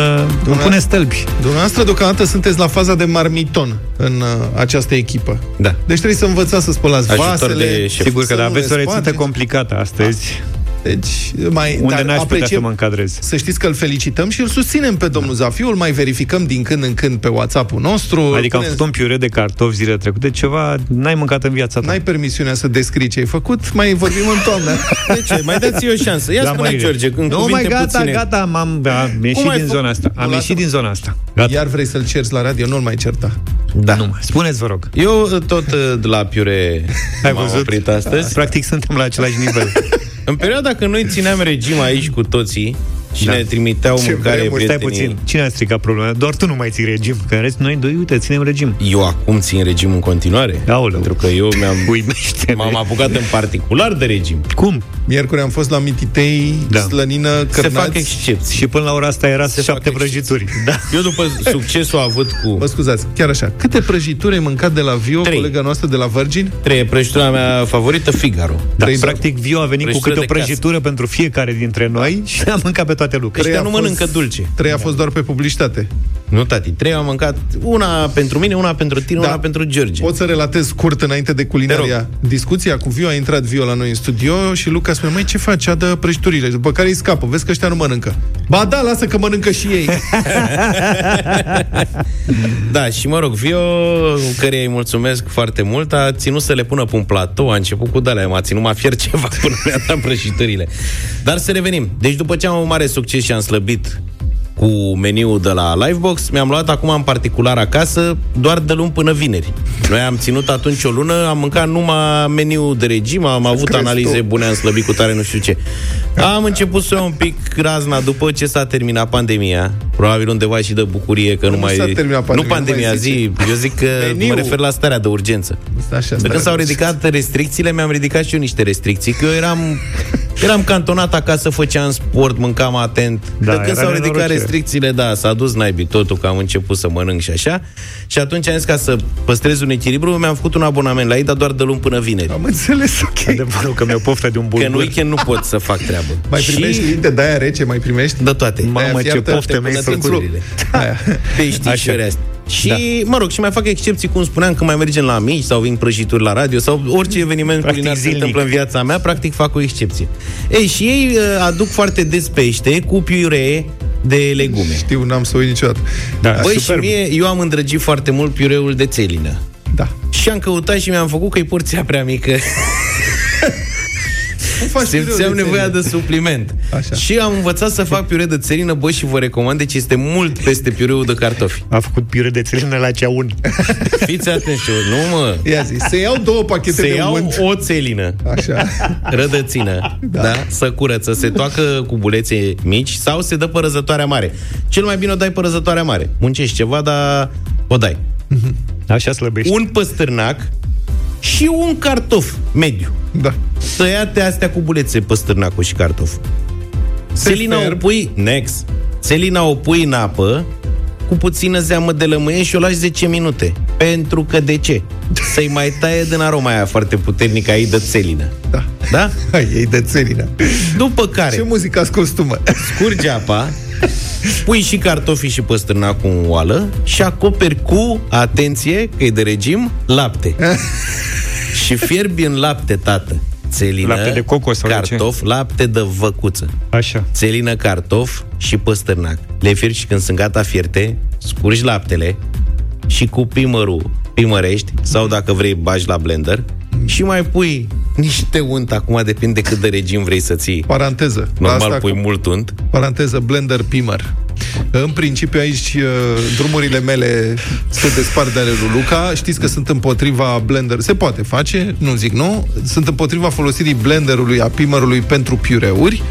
îmi pune stălpi. Dumneavoastră, deocamdată, sunteți la faza de marmiton în uh, această echipă. Da. Deci trebuie să învățați să spălați Ajutor vasele. de șef. Sigur că să da, nu aveți o le rețetă spargeți. complicată astăzi, Deci, mai, unde dar n-aș putea să apreciem- mă încadrez. Să știți că îl felicităm și îl susținem pe domnul Zafiu, îl mai verificăm din când în când pe WhatsApp-ul nostru. Adică am Puneți- făcut un piure de cartofi zilele trecute, ceva n-ai mâncat în viața ta. N-ai permisiunea să descrii ce ai făcut, mai vorbim în toamnă. De ce? Mai dați o șansă. Ia Da, spune, mărire. George, în Nu cuvinte mai gata, puține. gata, m-am am ieșit ai din făcut? zona asta. Am Nu, ieșit lasă- din zona asta. Gata. Iar vrei să-l cerți la radio, nu-l mai certa. Da. Nu mai. Spuneți, vă rog. Eu tot uh, de la piure Ai m-am văzut? oprit astăzi. Practic suntem la același nivel. *laughs* În perioada când noi țineam regim aici cu toții și Da. ne trimiteau Ce mâncare vremuri, Stai prietenii... puțin. Cine a stricat problema? Doar tu nu mai ții regim. Că în rest, noi doi, uite, ținem regim. Eu acum țin regim în continuare. Aoleu. Pentru că eu mi-am, *laughs* Uimește m-am apucat în particular de regim. Cum? Miercuri am fost la mititei, Da. da. slănină, Se fac cărnați. excepții. Și până la ora asta era Se șapte fac prăjituri. Da. Eu după succesul avut cu Mă scuzați, chiar așa. Câte prăjituri ai mâncat de la Vio, Trei. colega noastră de la Virgin? trei prăjitura mea favorită, Figaro. Da, Trei practic, Vio a venit cu Prăjitură câte o de casă. prăjitură pentru fiecare dintre noi și am mâncat pe toate lucrurile. Ăștia a nu fost- mănâncă dulce. Trei a fost doar pe publicitate. Nu, tati, trei am mâncat. Una pentru mine, una pentru tine, Da. una pentru George. Pot să relatez scurt înainte de culinaria. Discuția cu Vio, a intrat Vio la noi în studio și Luca spune, mai ce faci? Adă prăjiturile. După care îi scapă. Vezi că ăștia nu mănâncă. Ba da, lasă că mănâncă și ei. *laughs* Da, și mă rog, Vio, care îi mulțumesc foarte mult, a ținut să le pună pe un platou, a început cu dalea, m-a ținut, m-a fiert ceva *laughs* până mi-a dat prăjiturile. Dar să revenim. Deci după ce am un mare succes și am slăbit cu meniul de la Livebox, mi-am luat acum în particular acasă doar de luni până vineri. Noi am ținut atunci o lună, am mâncat numai meniul de regim, am avut Crezi analize tu? bune, am slăbit cu tare, nu știu ce. Am început să iau un pic razna după ce s-a terminat pandemia, probabil undeva și de bucurie că nu, Nu mai... s-a terminat pandemia, nu nu pandemia, mai zi, eu zic că Meniu. mă refer la starea de urgență. Așa, De când s-au ridicat restricțiile, mi-am ridicat și eu niște restricții, că eu eram, eram cantonat acasă, făceam sport, mâncam atent. Da, de când era s-au ridicat nenorocire. restricțiile, da, s-a dus naibii totul, că am început să mănânc și așa. Și atunci am zis ca să păstrez un echilibru, mi-am făcut un abonament la ei, dar doar de luni până vineri. Am înțeles, ok. Adevărul că mi-o poftă de un Că în bulgur. weekend nu pot să fac treabă. *laughs* Mai Și primești linte de aia rece, mai primești? de toate. Mamă, Aia ce fiartă, poftă te mi-ai pune făcut. țânțurile. Aia. Pești Așa. Și ori astea. Și, mă rog, și mai fac excepții, cum spuneam, când mai mergem la mici sau vin prăjituri la radio sau orice eveniment Practic culinar se zilnic. întâmplă în viața mea, practic fac o excepție. Ei, și ei uh, aduc foarte des pește cu piure de legume. Știu, n-am să uit niciodată. Da, Băi, și superb. mie, eu am îndrăgit foarte mult piureul de țelină. Da. Și am căutat și mi-am făcut că e porția prea mică. *laughs* Cum faci Simțeam pireu de nevoia țelină? de supliment. Așa. Și am învățat să fac piure de țelină, bă, și vă recomand, deci este mult peste piureul de cartofi. A făcut piure de țelină la ceaun. *laughs* Fiți atenți, nu mă. Ia zi, se iau două pachete Se de iau unt. o țelină, Așa. rădățină, da. da? Să curăță, se toacă cu bulețe mici sau se dă părăzătoarea mare. Cel mai bine o dai părăzătoarea mare. Muncești ceva, dar o dai. Așa slăbești. Un păstârnac și un cartof mediu. Da. Tăiate astea cu bulețe, păstârnacul și cartof. Selina o ferb. pui, next. Selina o pui în apă cu puțină zeamă de lămâie și o lași 10 minute. Pentru că de ce? *laughs* Să-i mai taie din aroma aia foarte puternică a ei de țelină. Da. Da? Hai, ei de țelină. După care Ce muzică asculti tu, mă? scurgi apa, *laughs* pui și cartofii și păstârnacul în oală și acoperi cu, atenție, că e de regim, lapte. *laughs* și fierbi în lapte, tată. Țelină, Lapte de cocos sau de ce? cartof, lapte de văcuță. Așa. țelină, cartof și păstârnac. Le fierbi și când sunt gata fierte, scurgi laptele și cu pimărul pimărești sau dacă vrei bagi la blender și mai pui niște unt, acum depinde cât de regim vrei să ții. Paranteză. La Normal asta pui cu- mult unt. Paranteză, blender pimer. În principiu aici uh, drumurile mele se despart de ale lui Luca. Știți că sunt împotriva blender. Se poate face, nu zic nu. Sunt împotriva folosirii blenderului, a pimerului pentru piureuri.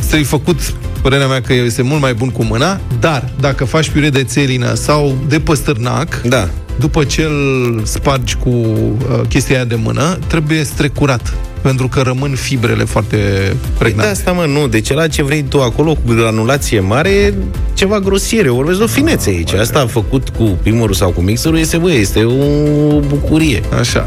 Să-i făcut, părerea mea că este mult mai bun cu mâna, dar dacă faci piure de țelină sau de păstârnac, Da. După ce îl spargi cu uh, chestia aia de mână, trebuie strecurat pentru că rămân fibrele foarte De pregnante. asta, mă, nu. Deci la ce vrei tu acolo cu granulație mare e ceva grosiere. Vorbesc de o finețe aici. Asta a făcut cu primorul sau cu mixerul este, bă, este o bucurie. Așa.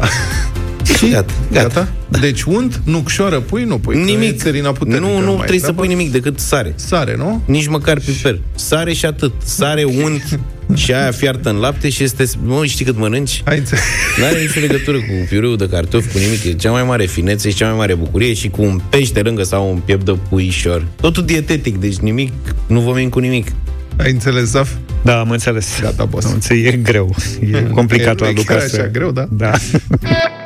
Și gata, gata. Gata? Deci unt, nucșoară pui, nu pui. că e Nimic. țărina puternică nu, nu mai trebuie să treabă. pui nimic decât sare. Sare, nu? Nici măcar piper. Sare și atât. Sare, unt *laughs* *laughs* și aia fiartă în lapte și este... Mă, știi cât mănânci? Ai înțeles. Nu are nicio legătură cu piureul de cartofi, cu nimic. E cea mai mare finețe și cea mai mare bucurie și cu un pește lângă sau un piept de puișor. Totul dietetic, deci nimic, nu vă cu nimic. Ai înțeles, Zaf? Da, am înțeles. Gata, boss. Am înțeles, e greu. E *laughs* complicat E- la e Luca chiar să- așa greu, da? Da. *laughs*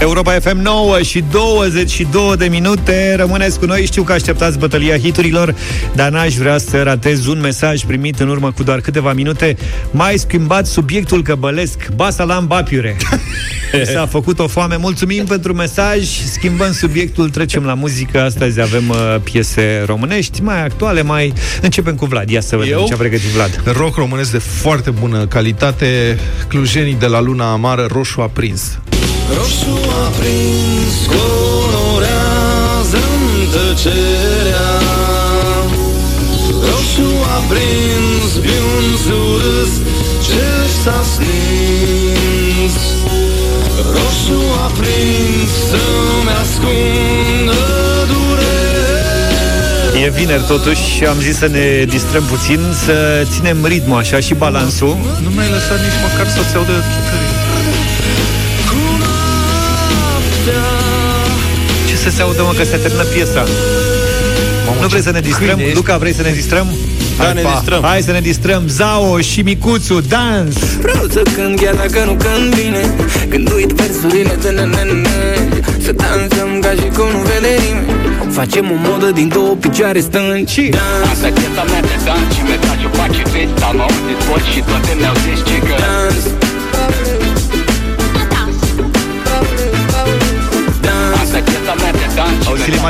Europa FM 9 și 22 de minute. Rămâneți cu noi, știu că așteptați bătălia hiturilor Dar n-aș vrea să ratez un mesaj primit în urmă cu doar câteva minute. Mai schimbat subiectul că bălesc Basalam Bapiure. *laughs* S-a făcut o foame, mulțumim pentru mesaj. Schimbăm subiectul, trecem la muzică. Astăzi avem uh, piese românești Mai actuale, mai... Începem cu Vlad, ia să vedem Eu? ce a pregătit Vlad. Rock românesc de foarte bună calitate. Clujenii de la Luna Amară Roșu aprins Roșu aprins colorează-mi tăcerea. Roșu aprins, biun surâs, ce s-a stins? Roșu aprins, să-mi ascundă durerea. E vineri totuși și am zis să ne distrăm puțin Să ținem ritmul așa și balansul. Nu mi-ai lăsat nici măcar să se audă chitării să se audă mă că se termină piesa Nu vrei să ne distrăm? câine ești. Luca, vrei să ne distrăm? Da, Hai, ne pa. distrăm. Hai să ne distrăm Zao și Micuțu, dans Vreau să cânt chiar dacă nu cânt bine Când uit versurile de nenene Să dansăm ca și cum nu vede nimeni Facem o modă din două picioare stângi Și Asta e piesa mea de dans Și mesajul face vest Am auzit voci și toate mi-au zis ce că Dans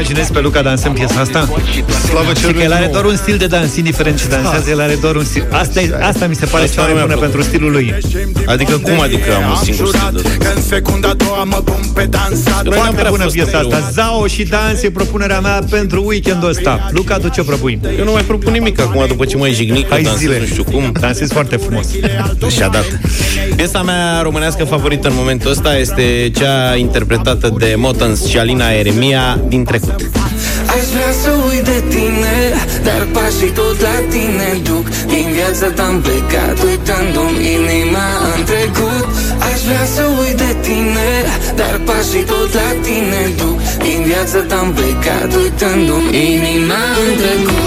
dans Auzi, să-l imaginezi pe Luca dansând piesa asta? Slavă Și că cerului el are nou. doar un stil de dans, indiferent ce dansează, el are doar un stil. Asta, e, asta mi se pare Asta cea mai nu mi-a bună plăcut. pentru stilul lui. Adică cum adică am un singur stil de Că în secunda a doua mă pun pe dansat Noi n-am Foarte prea bună fost piesa mereu. asta. Zao și dans e propunerea mea pentru weekendul ăsta. Luca, tu ce propui? Eu nu mai propun nimic acum după ce m-ai jignit că Hai dansez zile. nu știu cum. Dansezi foarte frumos. Și-a dat. Piesa mea românească favorită în momentul ăsta este cea interpretată de Motans și Alina Eremia din trecut. Aș vrea să uit de tine Dar pașii tot la tine duc. Din viața ta-am plecat Uitându-mi inima în trecut. Aș vrea să uit de tine Dar pașii tot la tine duc Din viața ta-am plecat Uitându-mi inima în trecut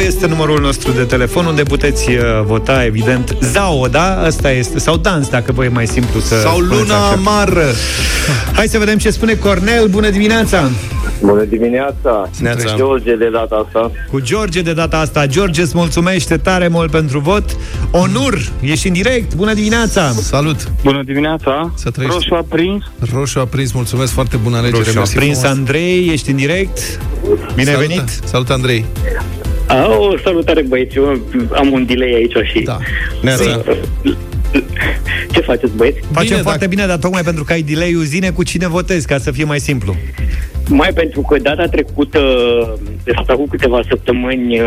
0372069599 este numărul nostru de telefon unde puteți uh, vota, evident, Zao, da? Asta este. Sau Dans, dacă vă e mai simplu să Sau spuneți Luna așa. Amară Hai să vedem ce spune Cornel. Bună dimineața! Bună dimineața! Neața. George de data asta. Cu George de data asta. George îți mulțumește tare mult pentru vot. Onur, ești în direct. Bună dimineața! Salut! Bună dimineața Să trăiești. Roșu aprins Roșu aprins, mulțumesc, foarte bună alegere Roșu, mersi prins frumos. Andrei, ești în direct. Bine ai Salut, venit! Salut, Andrei A, O salutare băieți Eu am un delay aici și Da. Neața. Ce faceți băieți? Facem Bine, foarte dacă- bine, dar tocmai pentru că ai delay-ul, zine cu cine votezi, ca să fie mai simplu. Mai pentru că data trecută Sau acum câteva săptămâni uh,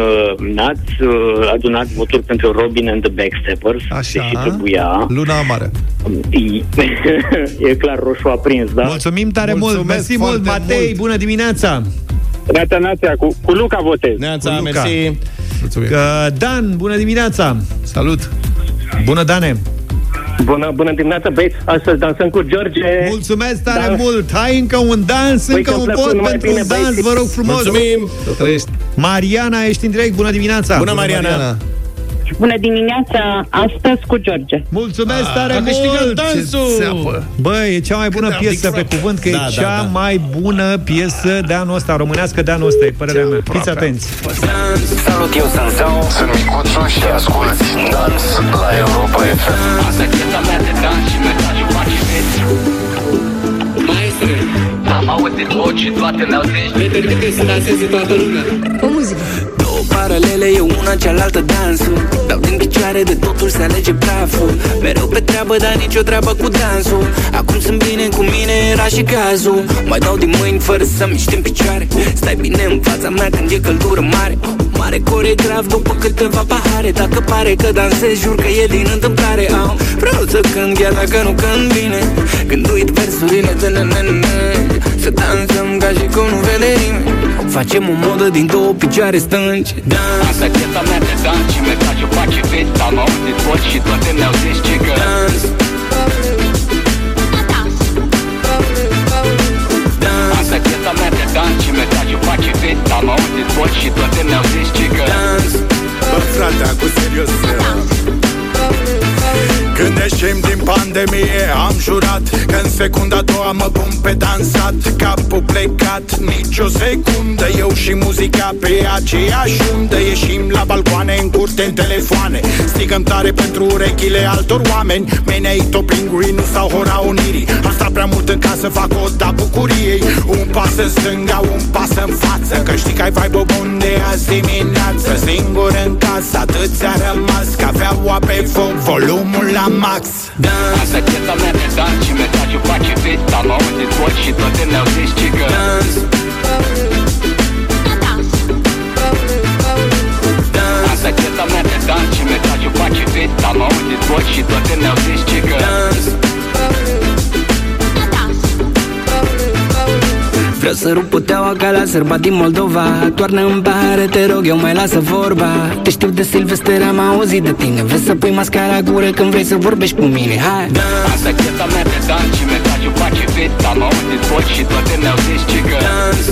N-ați uh, adunat voturi pentru Robin and the Backsteppers Așa. Deși trebuia Luna Amară *laughs* E clar roșu aprins, da? Mulțumim tare Mulțumesc mult, mersi foarte mult, Matei, mult. bună dimineața! Neața, neața, cu, cu Luca votez Neața, Cu Luca. mersi. Mulțumim. Uh, Dan, bună dimineața! Salut! Bună, Dane! Bună, bună dimineața, băieți Astăzi dansăm cu George Mulțumesc tare Da. mult! Hai încă un dans, Păi încă că-mi un plăcut, vot numai pentru bine, un dans, băieți. vă rog frumos! Mulțumim. Să trăiești. Mariana, ești în direct, bună dimineața! Bună, Mariana. Bună dimineața, astăzi cu George. Mulțumesc tare A câștigat mult! dansul. Țeapă. Băi, e cea mai bună Cât de piesă pe aplicat. cuvânt, că Da, e da, cea da. mai bună piesă de anul ăsta, românească de anul ăsta, e părerea mea. Fiți atenți! Salut, eu sunt Zao Sunt Micuțu și ascult Dans la Europa FM Asta e piesa mea de dans Și mesajul face vest Maestre Am auzit voci și toate mi-au zis Ridică să danseze toată lumea O muzică Două paralele, e una cealaltă dansul. Dau din picioare de totul se alege praful. Mereu pe treabă, dar nicio treabă cu dansul. Acum sunt bine cu mine, era și cazul. Mai dau din mâini fără să miști în picioare. Stai bine în fața mea când e căldură mare. Mare coregraf după câteva pahare. Dacă pare că dansez, jur că e din întâmplare. Au, Vreau să cânt chiar dacă nu cânt bine Când uit versurile de Să dansăm ca și cum nu vede nimeni Facem o modă din două picioare stângi Dans Asta cheta mea de dans și mesajul face vest Am auzit voci și toate mi-au zis ce că Dans. Asta cheta mea de dans și mesajul face vest Am auzit voci și toate mi-au zis ce că Dans. Bă, frate, cu serios când ieșim din pandemie Am jurat că în secunda a doua mă pun pe dansat. Capul plecat, nici o secundă Eu și muzica pe aceeași undă. Ieșim la balcoane, în curte, în telefoane. Strigăm tare pentru urechile altor oameni. Menei pinguinul sau hora unirii. Am stat prea mult în casă, fac o da bucuriei. Un pas în stânga, un pas în față Că știi că ai vibe bun de azi dimineață. Singur în casă, atât ți-a rămas Cafeaua pe foc, volumul la max. Dans Asta cheta mea de dans și mesajul face vest Am auzit voci și toate mi-au zis ce că Dans Asta cheta mea de dans și mesajul face vest Am auzit voci și toate mi-au zis ce că Dans Vreau să rup puteaua ca la sărba din Moldova. Toarnă în pahare, te rog, eu mai lasă vorba. Te știu de Silvester, am auzit de tine. Vrei să pui mascara gură când vrei să vorbești cu mine. Hai! Asta cheta mea de dans și mesajul face vest Am auzit voci și toate mi-au zis ce că Dans.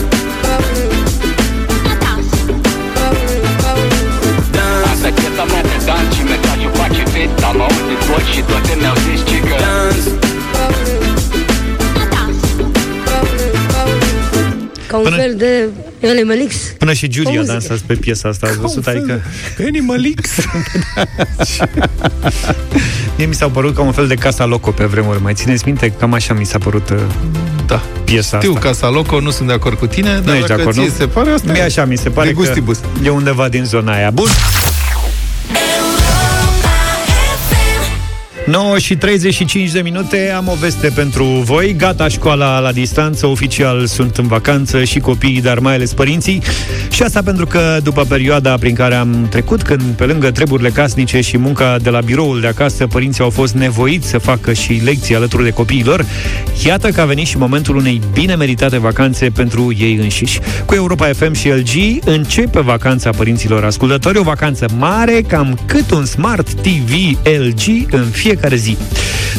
Asta cheta mea de dans și mesajul face vest Am auzit voci și toate mi-au zis ce că Dans Ca un Până- fel de Animalix. Până și O Giulia muzică. dansează pe piesa asta, ați văzut? Adică... Animal X. *laughs* Mie mi s-a părut ca un fel de Casa Loco pe vremuri. Mai țineți minte? Cam așa mi s-a părut uh, Da. piesa Știu, asta. Casa Loco, nu sunt de acord cu tine, Nu dar ești de dacă acord, ție nu? se pare, asta Mie așa mi se pare de că gustibus. e undeva din zona aia. Bun. 9 și 35 de minute Am o veste pentru voi. Gata școala la distanță Oficial sunt în vacanță și copiii Dar mai ales părinții. Și asta pentru că după perioada prin care am trecut Când pe lângă treburile casnice Și munca de la biroul de acasă Părinții au fost nevoiți să facă și lecții Alături de copiilor Iată că a venit și momentul unei bine meritate vacanțe Pentru ei înșiși. Cu Europa FM și LG Începe vacanța părinților ascultători O vacanță mare Cam cât un Smart TV LG În fiecare zi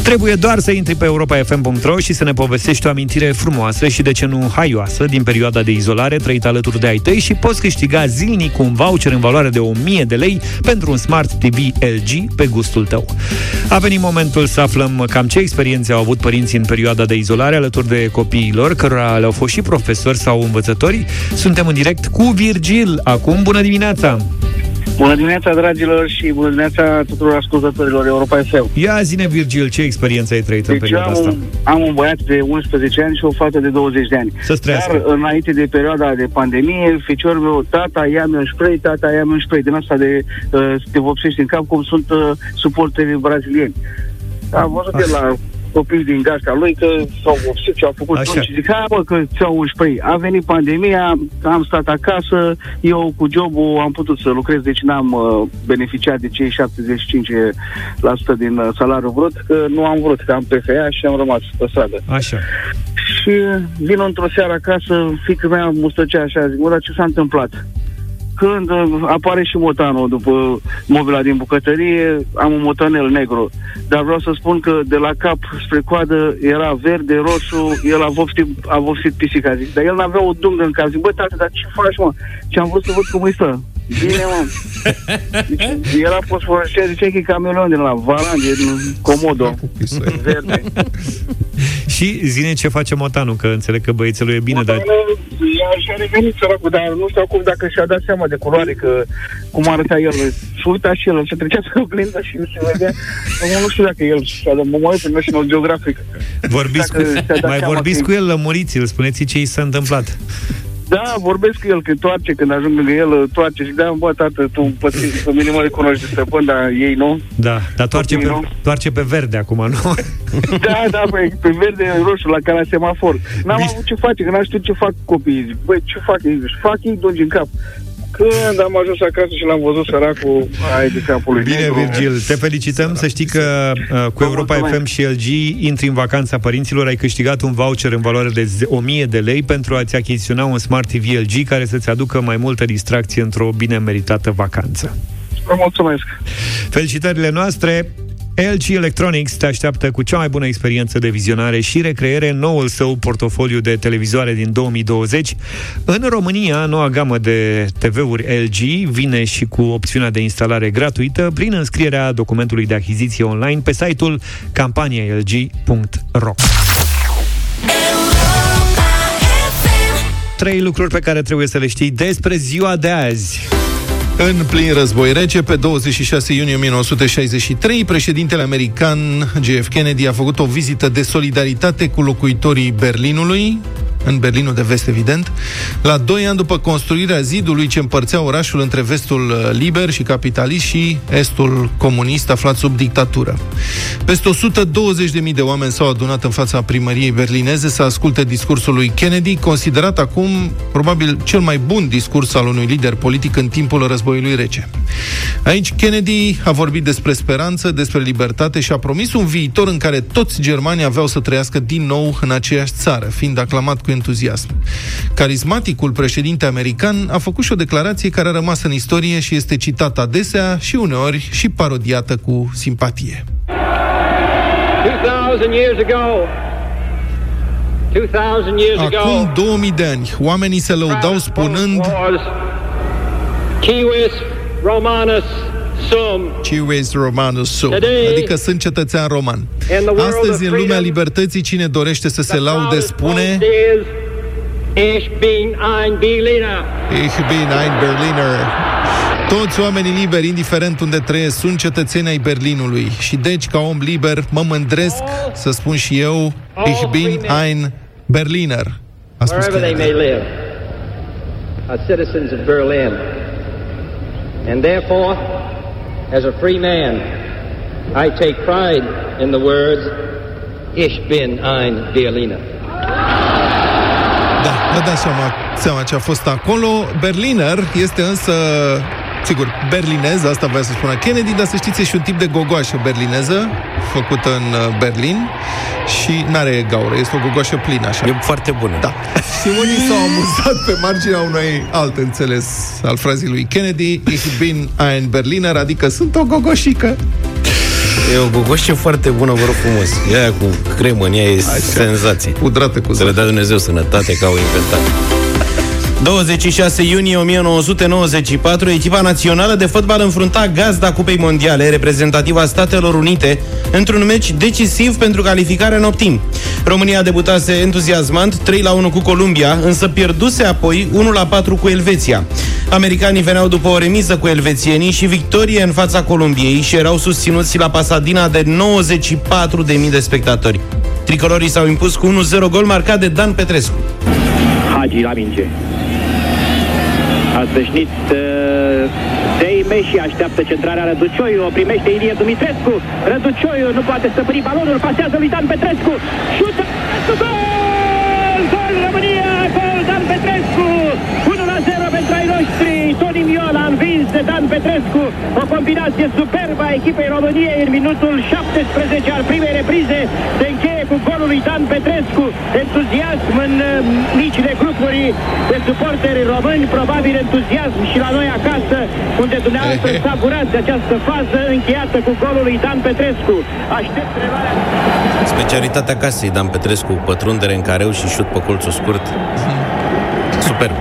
Trebuie doar să intri pe europafm.ro și să ne povestești o amintire frumoasă și de ce nu haioasă din perioada de izolare trăită alături de ai tăi și poți câștiga zilnic un voucher în valoare de 1000 de lei pentru un Smart TV LG pe gustul tău. A venit momentul să aflăm cam ce experiențe au avut părinții în perioada de izolare alături de copiilor, cărora le-au fost și profesori sau învățători. Suntem în direct cu Virgil. Acum, bună dimineața! Bună dimineața, dragilor, și bună dimineața tuturor ascultătorilor Europa FM. Ia zine, Virgil, ce experiență ai trăit în Deci perioada am asta? un, am un băiat de 11 ani și o fată de 20 de ani. Să-ți trăiască. Dar înainte de perioada de pandemie, feciorul meu, tata, ia-mi un spray, tata, ia-mi un spray. Din asta de, uh, te vopsești în cap, cum sunt uh, suporterii brazilieni. Am văzut de la copii din gașca lui că s-au vopsit și au făcut Așa. tot și zic, hai mă că ți-au un spray. A venit pandemia, am stat acasă, eu cu jobul am putut să lucrez, deci n-am uh, beneficiat de cei 75% din uh, salariul brut, că nu am vrut, că am PFA și am rămas pe stradă. Așa. Și vin într-o seară acasă, fiica mea mustăcea așa, zic, mă, dar ce s-a întâmplat? Când uh, apare și motanul după mobila din bucătărie, am un motanel negru. Dar vreau să spun că de la cap spre coadă era verde, roșu, el a vopsit, a vopsit pisica, zic. Dar el n-avea o dungă în cap. Zic, bă, tată, dar ce faci, mă? Și am vrut să văd cum îi stă. Bine, mă. Deci, era fosforescent, zicea că e cameleon din la Varan, din Comodo. Verde. Și zine ce face motanul, că înțeleg că băiețelul e bine, dar... Ea și-a revenit săracul, dar nu știu acum dacă și-a dat seama de culoare, că cum arăta el se uita și el, se trecea pe oglindă și se vedea. Acum nu știu dacă el și-a dat mă uit pe National Geographic. Vorbiți cu, Dacă și-a dat mai seama vorbiți că- cu el, lămuriți-l, spuneți ce i s-a întâmplat. Da, vorbesc cu el, că toarce, când ajung lângă el, toarce și da, bă, tată, tu pe, pe mine mă recunoști de stăpân, dar ei nu. Da, dar toarce pe, nu? toarce pe verde acum, nu? *laughs* Da, da, băi, pe verde, roșu, la ca la semafor. N-am avut ce face, că n-am știut ce fac copiii. Zic, băi, ce fac ei? Zic, fac ei dungi în cap. Când am ajuns acasă și l-am văzut săracul, ai de capul lui. Bine, negru. Virgil, te felicităm să știi că uh, cu Europa FM și LG intri în vacanța părinților, ai câștigat un voucher în valoare de ze- 1000 de lei pentru a-ți achiziționa un Smart TV LG care să-ți aducă mai multă distracție într-o bine meritată vacanță. Vă mulțumesc. Felicitările noastre! LG Electronics te așteaptă cu cea mai bună experiență de vizionare și recreere în noul său portofoliu de televizoare din 2020. În România, noua gamă de TV-uri LG vine și cu opțiunea de instalare gratuită prin înscrierea documentului de achiziție online pe site-ul campanialg.ro Trei lucruri pe care trebuie să le știi despre ziua de azi. În plin război rece, pe 26 iunie 1963, președintele american JF Kennedy a făcut o vizită de solidaritate cu locuitorii Berlinului, în Berlinul de vest, evident, la doi ani după construirea zidului ce împărțea orașul între vestul uh, liber și capitalist și estul comunist aflat sub dictatură. Peste 120.000 de oameni s-au adunat în fața primăriei berlineze să asculte discursul lui Kennedy, considerat acum probabil cel mai bun discurs al unui lider politic în timpul războiului rece. Aici Kennedy a vorbit despre speranță, despre libertate și a promis un viitor în care toți germanii aveau să trăiască din nou în aceeași țară, fiind aclamat cu entuziasm. Carismaticul președinte american a făcut și o declarație care a rămas în istorie și este citată adesea și uneori și parodiată cu simpatie. 2,000 years ago, 2,000 years ago, Acum 2000 de ani, oamenii se lăudau spunând was Civis Romanus Sum. Civis Romanus Sum, Today, adică sunt cetățean roman. in the world Astăzi, of în lumea freedom, libertății, cine dorește să se laude spune is Ich bin ein Berliner. Ich bin ein Berliner. Toți oamenii liberi, indiferent unde trăiesc, sunt cetățeni ai Berlinului. Și deci, ca om liber, mă mândresc să spun și eu Ich bin ein Berliner. A spus wherever they Kennedy. may live, are citizens of Berlin. And therefore, as a free man, I take pride in the words, Ich bin ein Berliner. Da, vă dați seama, seama ce a fost acolo. Berliner este însă, sigur, berlinez, asta voia să spună Kennedy, dar să știți, e și un tip de gogoașă berlineză, făcută în uh, Berlin și n-are gaură, este o gogoașă plină așa. E foarte bună. Da. Și unii s-au amuzat pe marginea unui alt înțeles al frazei lui Kennedy, Ich bin ein Berliner, adică sunt o gogoșică. E o gogoșă foarte bună, vă rog frumos. E aia cu cremă în ea e Așa. senzație. Pudrată cu Să le dea Dumnezeu sănătate ca au inventat. 26 iunie 1994, echipa națională de fotbal înfrunta gazda Cupei Mondiale, reprezentativa Statelor Unite, într-un meci decisiv pentru calificarea în optim. România debutase entuziasmant 3 la 1 cu Columbia, însă pierduse apoi 1 la 4 cu Elveția. Americanii veneau după o remiză cu elvețienii și victorie în fața Columbiei și erau susținuți la Pasadena de 94.000 de spectatori. Tricolorii s-au impus cu 1-0 gol marcat de Dan Petrescu. Hagi la minge. A sfârșit uh, Deime și așteaptă centrarea Răducioiu, o primește Ilie Dumitrescu. Răducioiu nu poate stăpâni balonul, pasează lui Dan Petrescu. Șută Petrescu, gol! Gol România, gol Dan Petrescu! 1 la 0 pentru ai noștri. Toni Miola a învins de Dan Petrescu. O combinație superbă a echipei României în minutul 17 al primei reprize. Se încheie cu golul lui Dan Petrescu. Entuziasm în uh, micile grupuri de suporteri români, probabil entuziasm și la noi acasă, unde dumneavoastră *laughs* savurați această fază încheiată cu golul lui Dan Petrescu. Aștept reluarea Specialitatea casei, Dan Petrescu, pătrundere în careu și șut pe colțul scurt. Superb.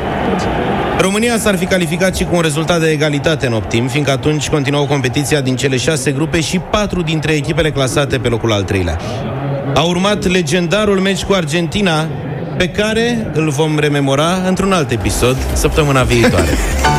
România s-ar fi calificat și cu un rezultat de egalitate în optim, fiindcă atunci continuau competiția din cele șase grupe și patru dintre echipele clasate pe locul al treilea. A urmat legendarul meci cu Argentina, pe care îl vom rememora într-un alt episod săptămâna viitoare. *laughs*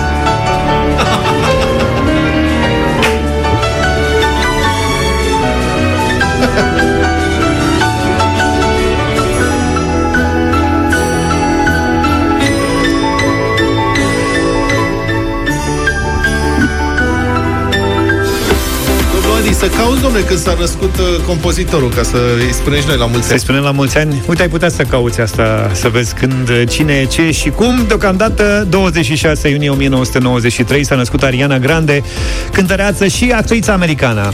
să cauți, domnule, când s-a născut uh, compozitorul, ca să îi spunem și noi la mulți Să-i ani. spunem la mulți ani. Uite, ai putea să cauți asta, să vezi când, cine, ce și cum. Deocamdată, 26 iunie 1993, s-a născut Ariana Grande, cântăreață și actriță americană.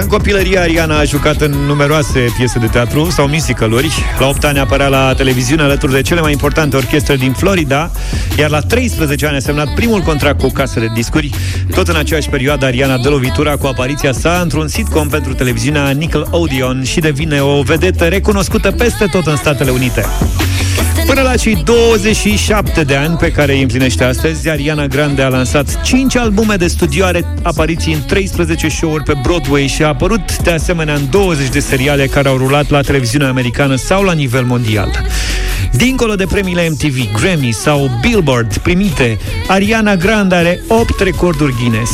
În copilărie, Ariana a jucat în numeroase piese de teatru sau musicaluri. La 8 ani apărea la televiziune alături de cele mai importante orchestre din Florida, iar la 13 ani a semnat primul contract cu o casă de discuri. Tot în aceeași perioadă, Ariana dă lovitura cu apariția sa într-un sitcom pentru televiziunea Nickelodeon și devine o vedetă recunoscută peste tot în Statele Unite. Până la cei 27 de ani pe care îi împlinește astăzi, Ariana Grande a lansat 5 albume de studio, are apariții în 13 show-uri pe Broadway și a apărut de asemenea în 20 de seriale care au rulat la televiziunea americană sau la nivel mondial. Dincolo de premiile MTV, Grammy sau Billboard primite, Ariana Grande are 8 recorduri Guinness,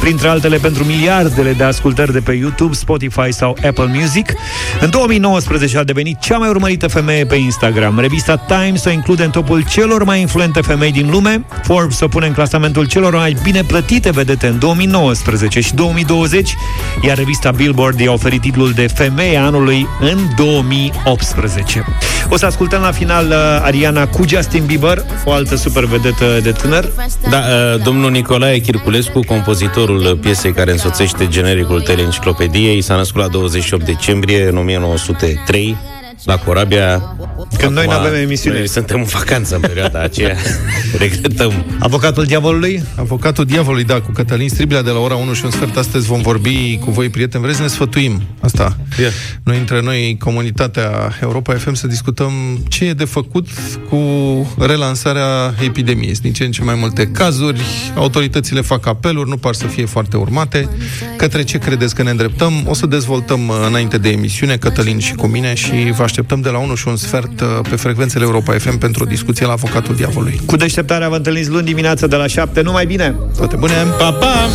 printre altele pentru miliardele de ascultări de pe YouTube, Spotify sau Apple Music. În 2019 a devenit cea mai urmărită femeie pe Instagram. Revista Times o include în topul celor mai influente femei din lume. Forbes o pune în clasamentul celor mai bine plătite vedete în 2019 și 2020, iar revista Billboard i-a oferit titlul de Femeia anului în 2018. O să ascultăm la final uh, Ariana cu Justin Bieber, o altă super vedetă de tânăr. Da, uh, domnul Nicolae Chirculescu, compozitorul piesei care însoțește genericul teleenciclopediei, s-a născut la 28 decembrie în 1903 la Corabia. Când noi n-avem emisiune. Noi suntem în vacanță în perioada aceea. *laughs* Regretăm. Avocatul diavolului? Avocatul diavolului, da, cu Cătălin Striblea de la ora 1 și un sfert. Astăzi vom vorbi cu voi, prieteni. Vreți să ne sfătuim? Asta. Yeah. Noi, între noi, comunitatea Europa FM, să discutăm ce e de făcut cu relansarea epidemiei. Sunt din ce în ce mai multe cazuri, autoritățile fac apeluri, nu par să fie foarte urmate. Către ce credeți că ne îndreptăm? O să dezvoltăm uh, înainte de emisiune, Cătălin și cu mine, și vă așteptăm de la 1 și un sfert uh, pe frecvențele Europa FM pentru o discuție la Avocatul Diavolului. Cu deșteptarea vă întâlniți luni dimineața de la 7. Numai bine! Toate bune! Pa, pa!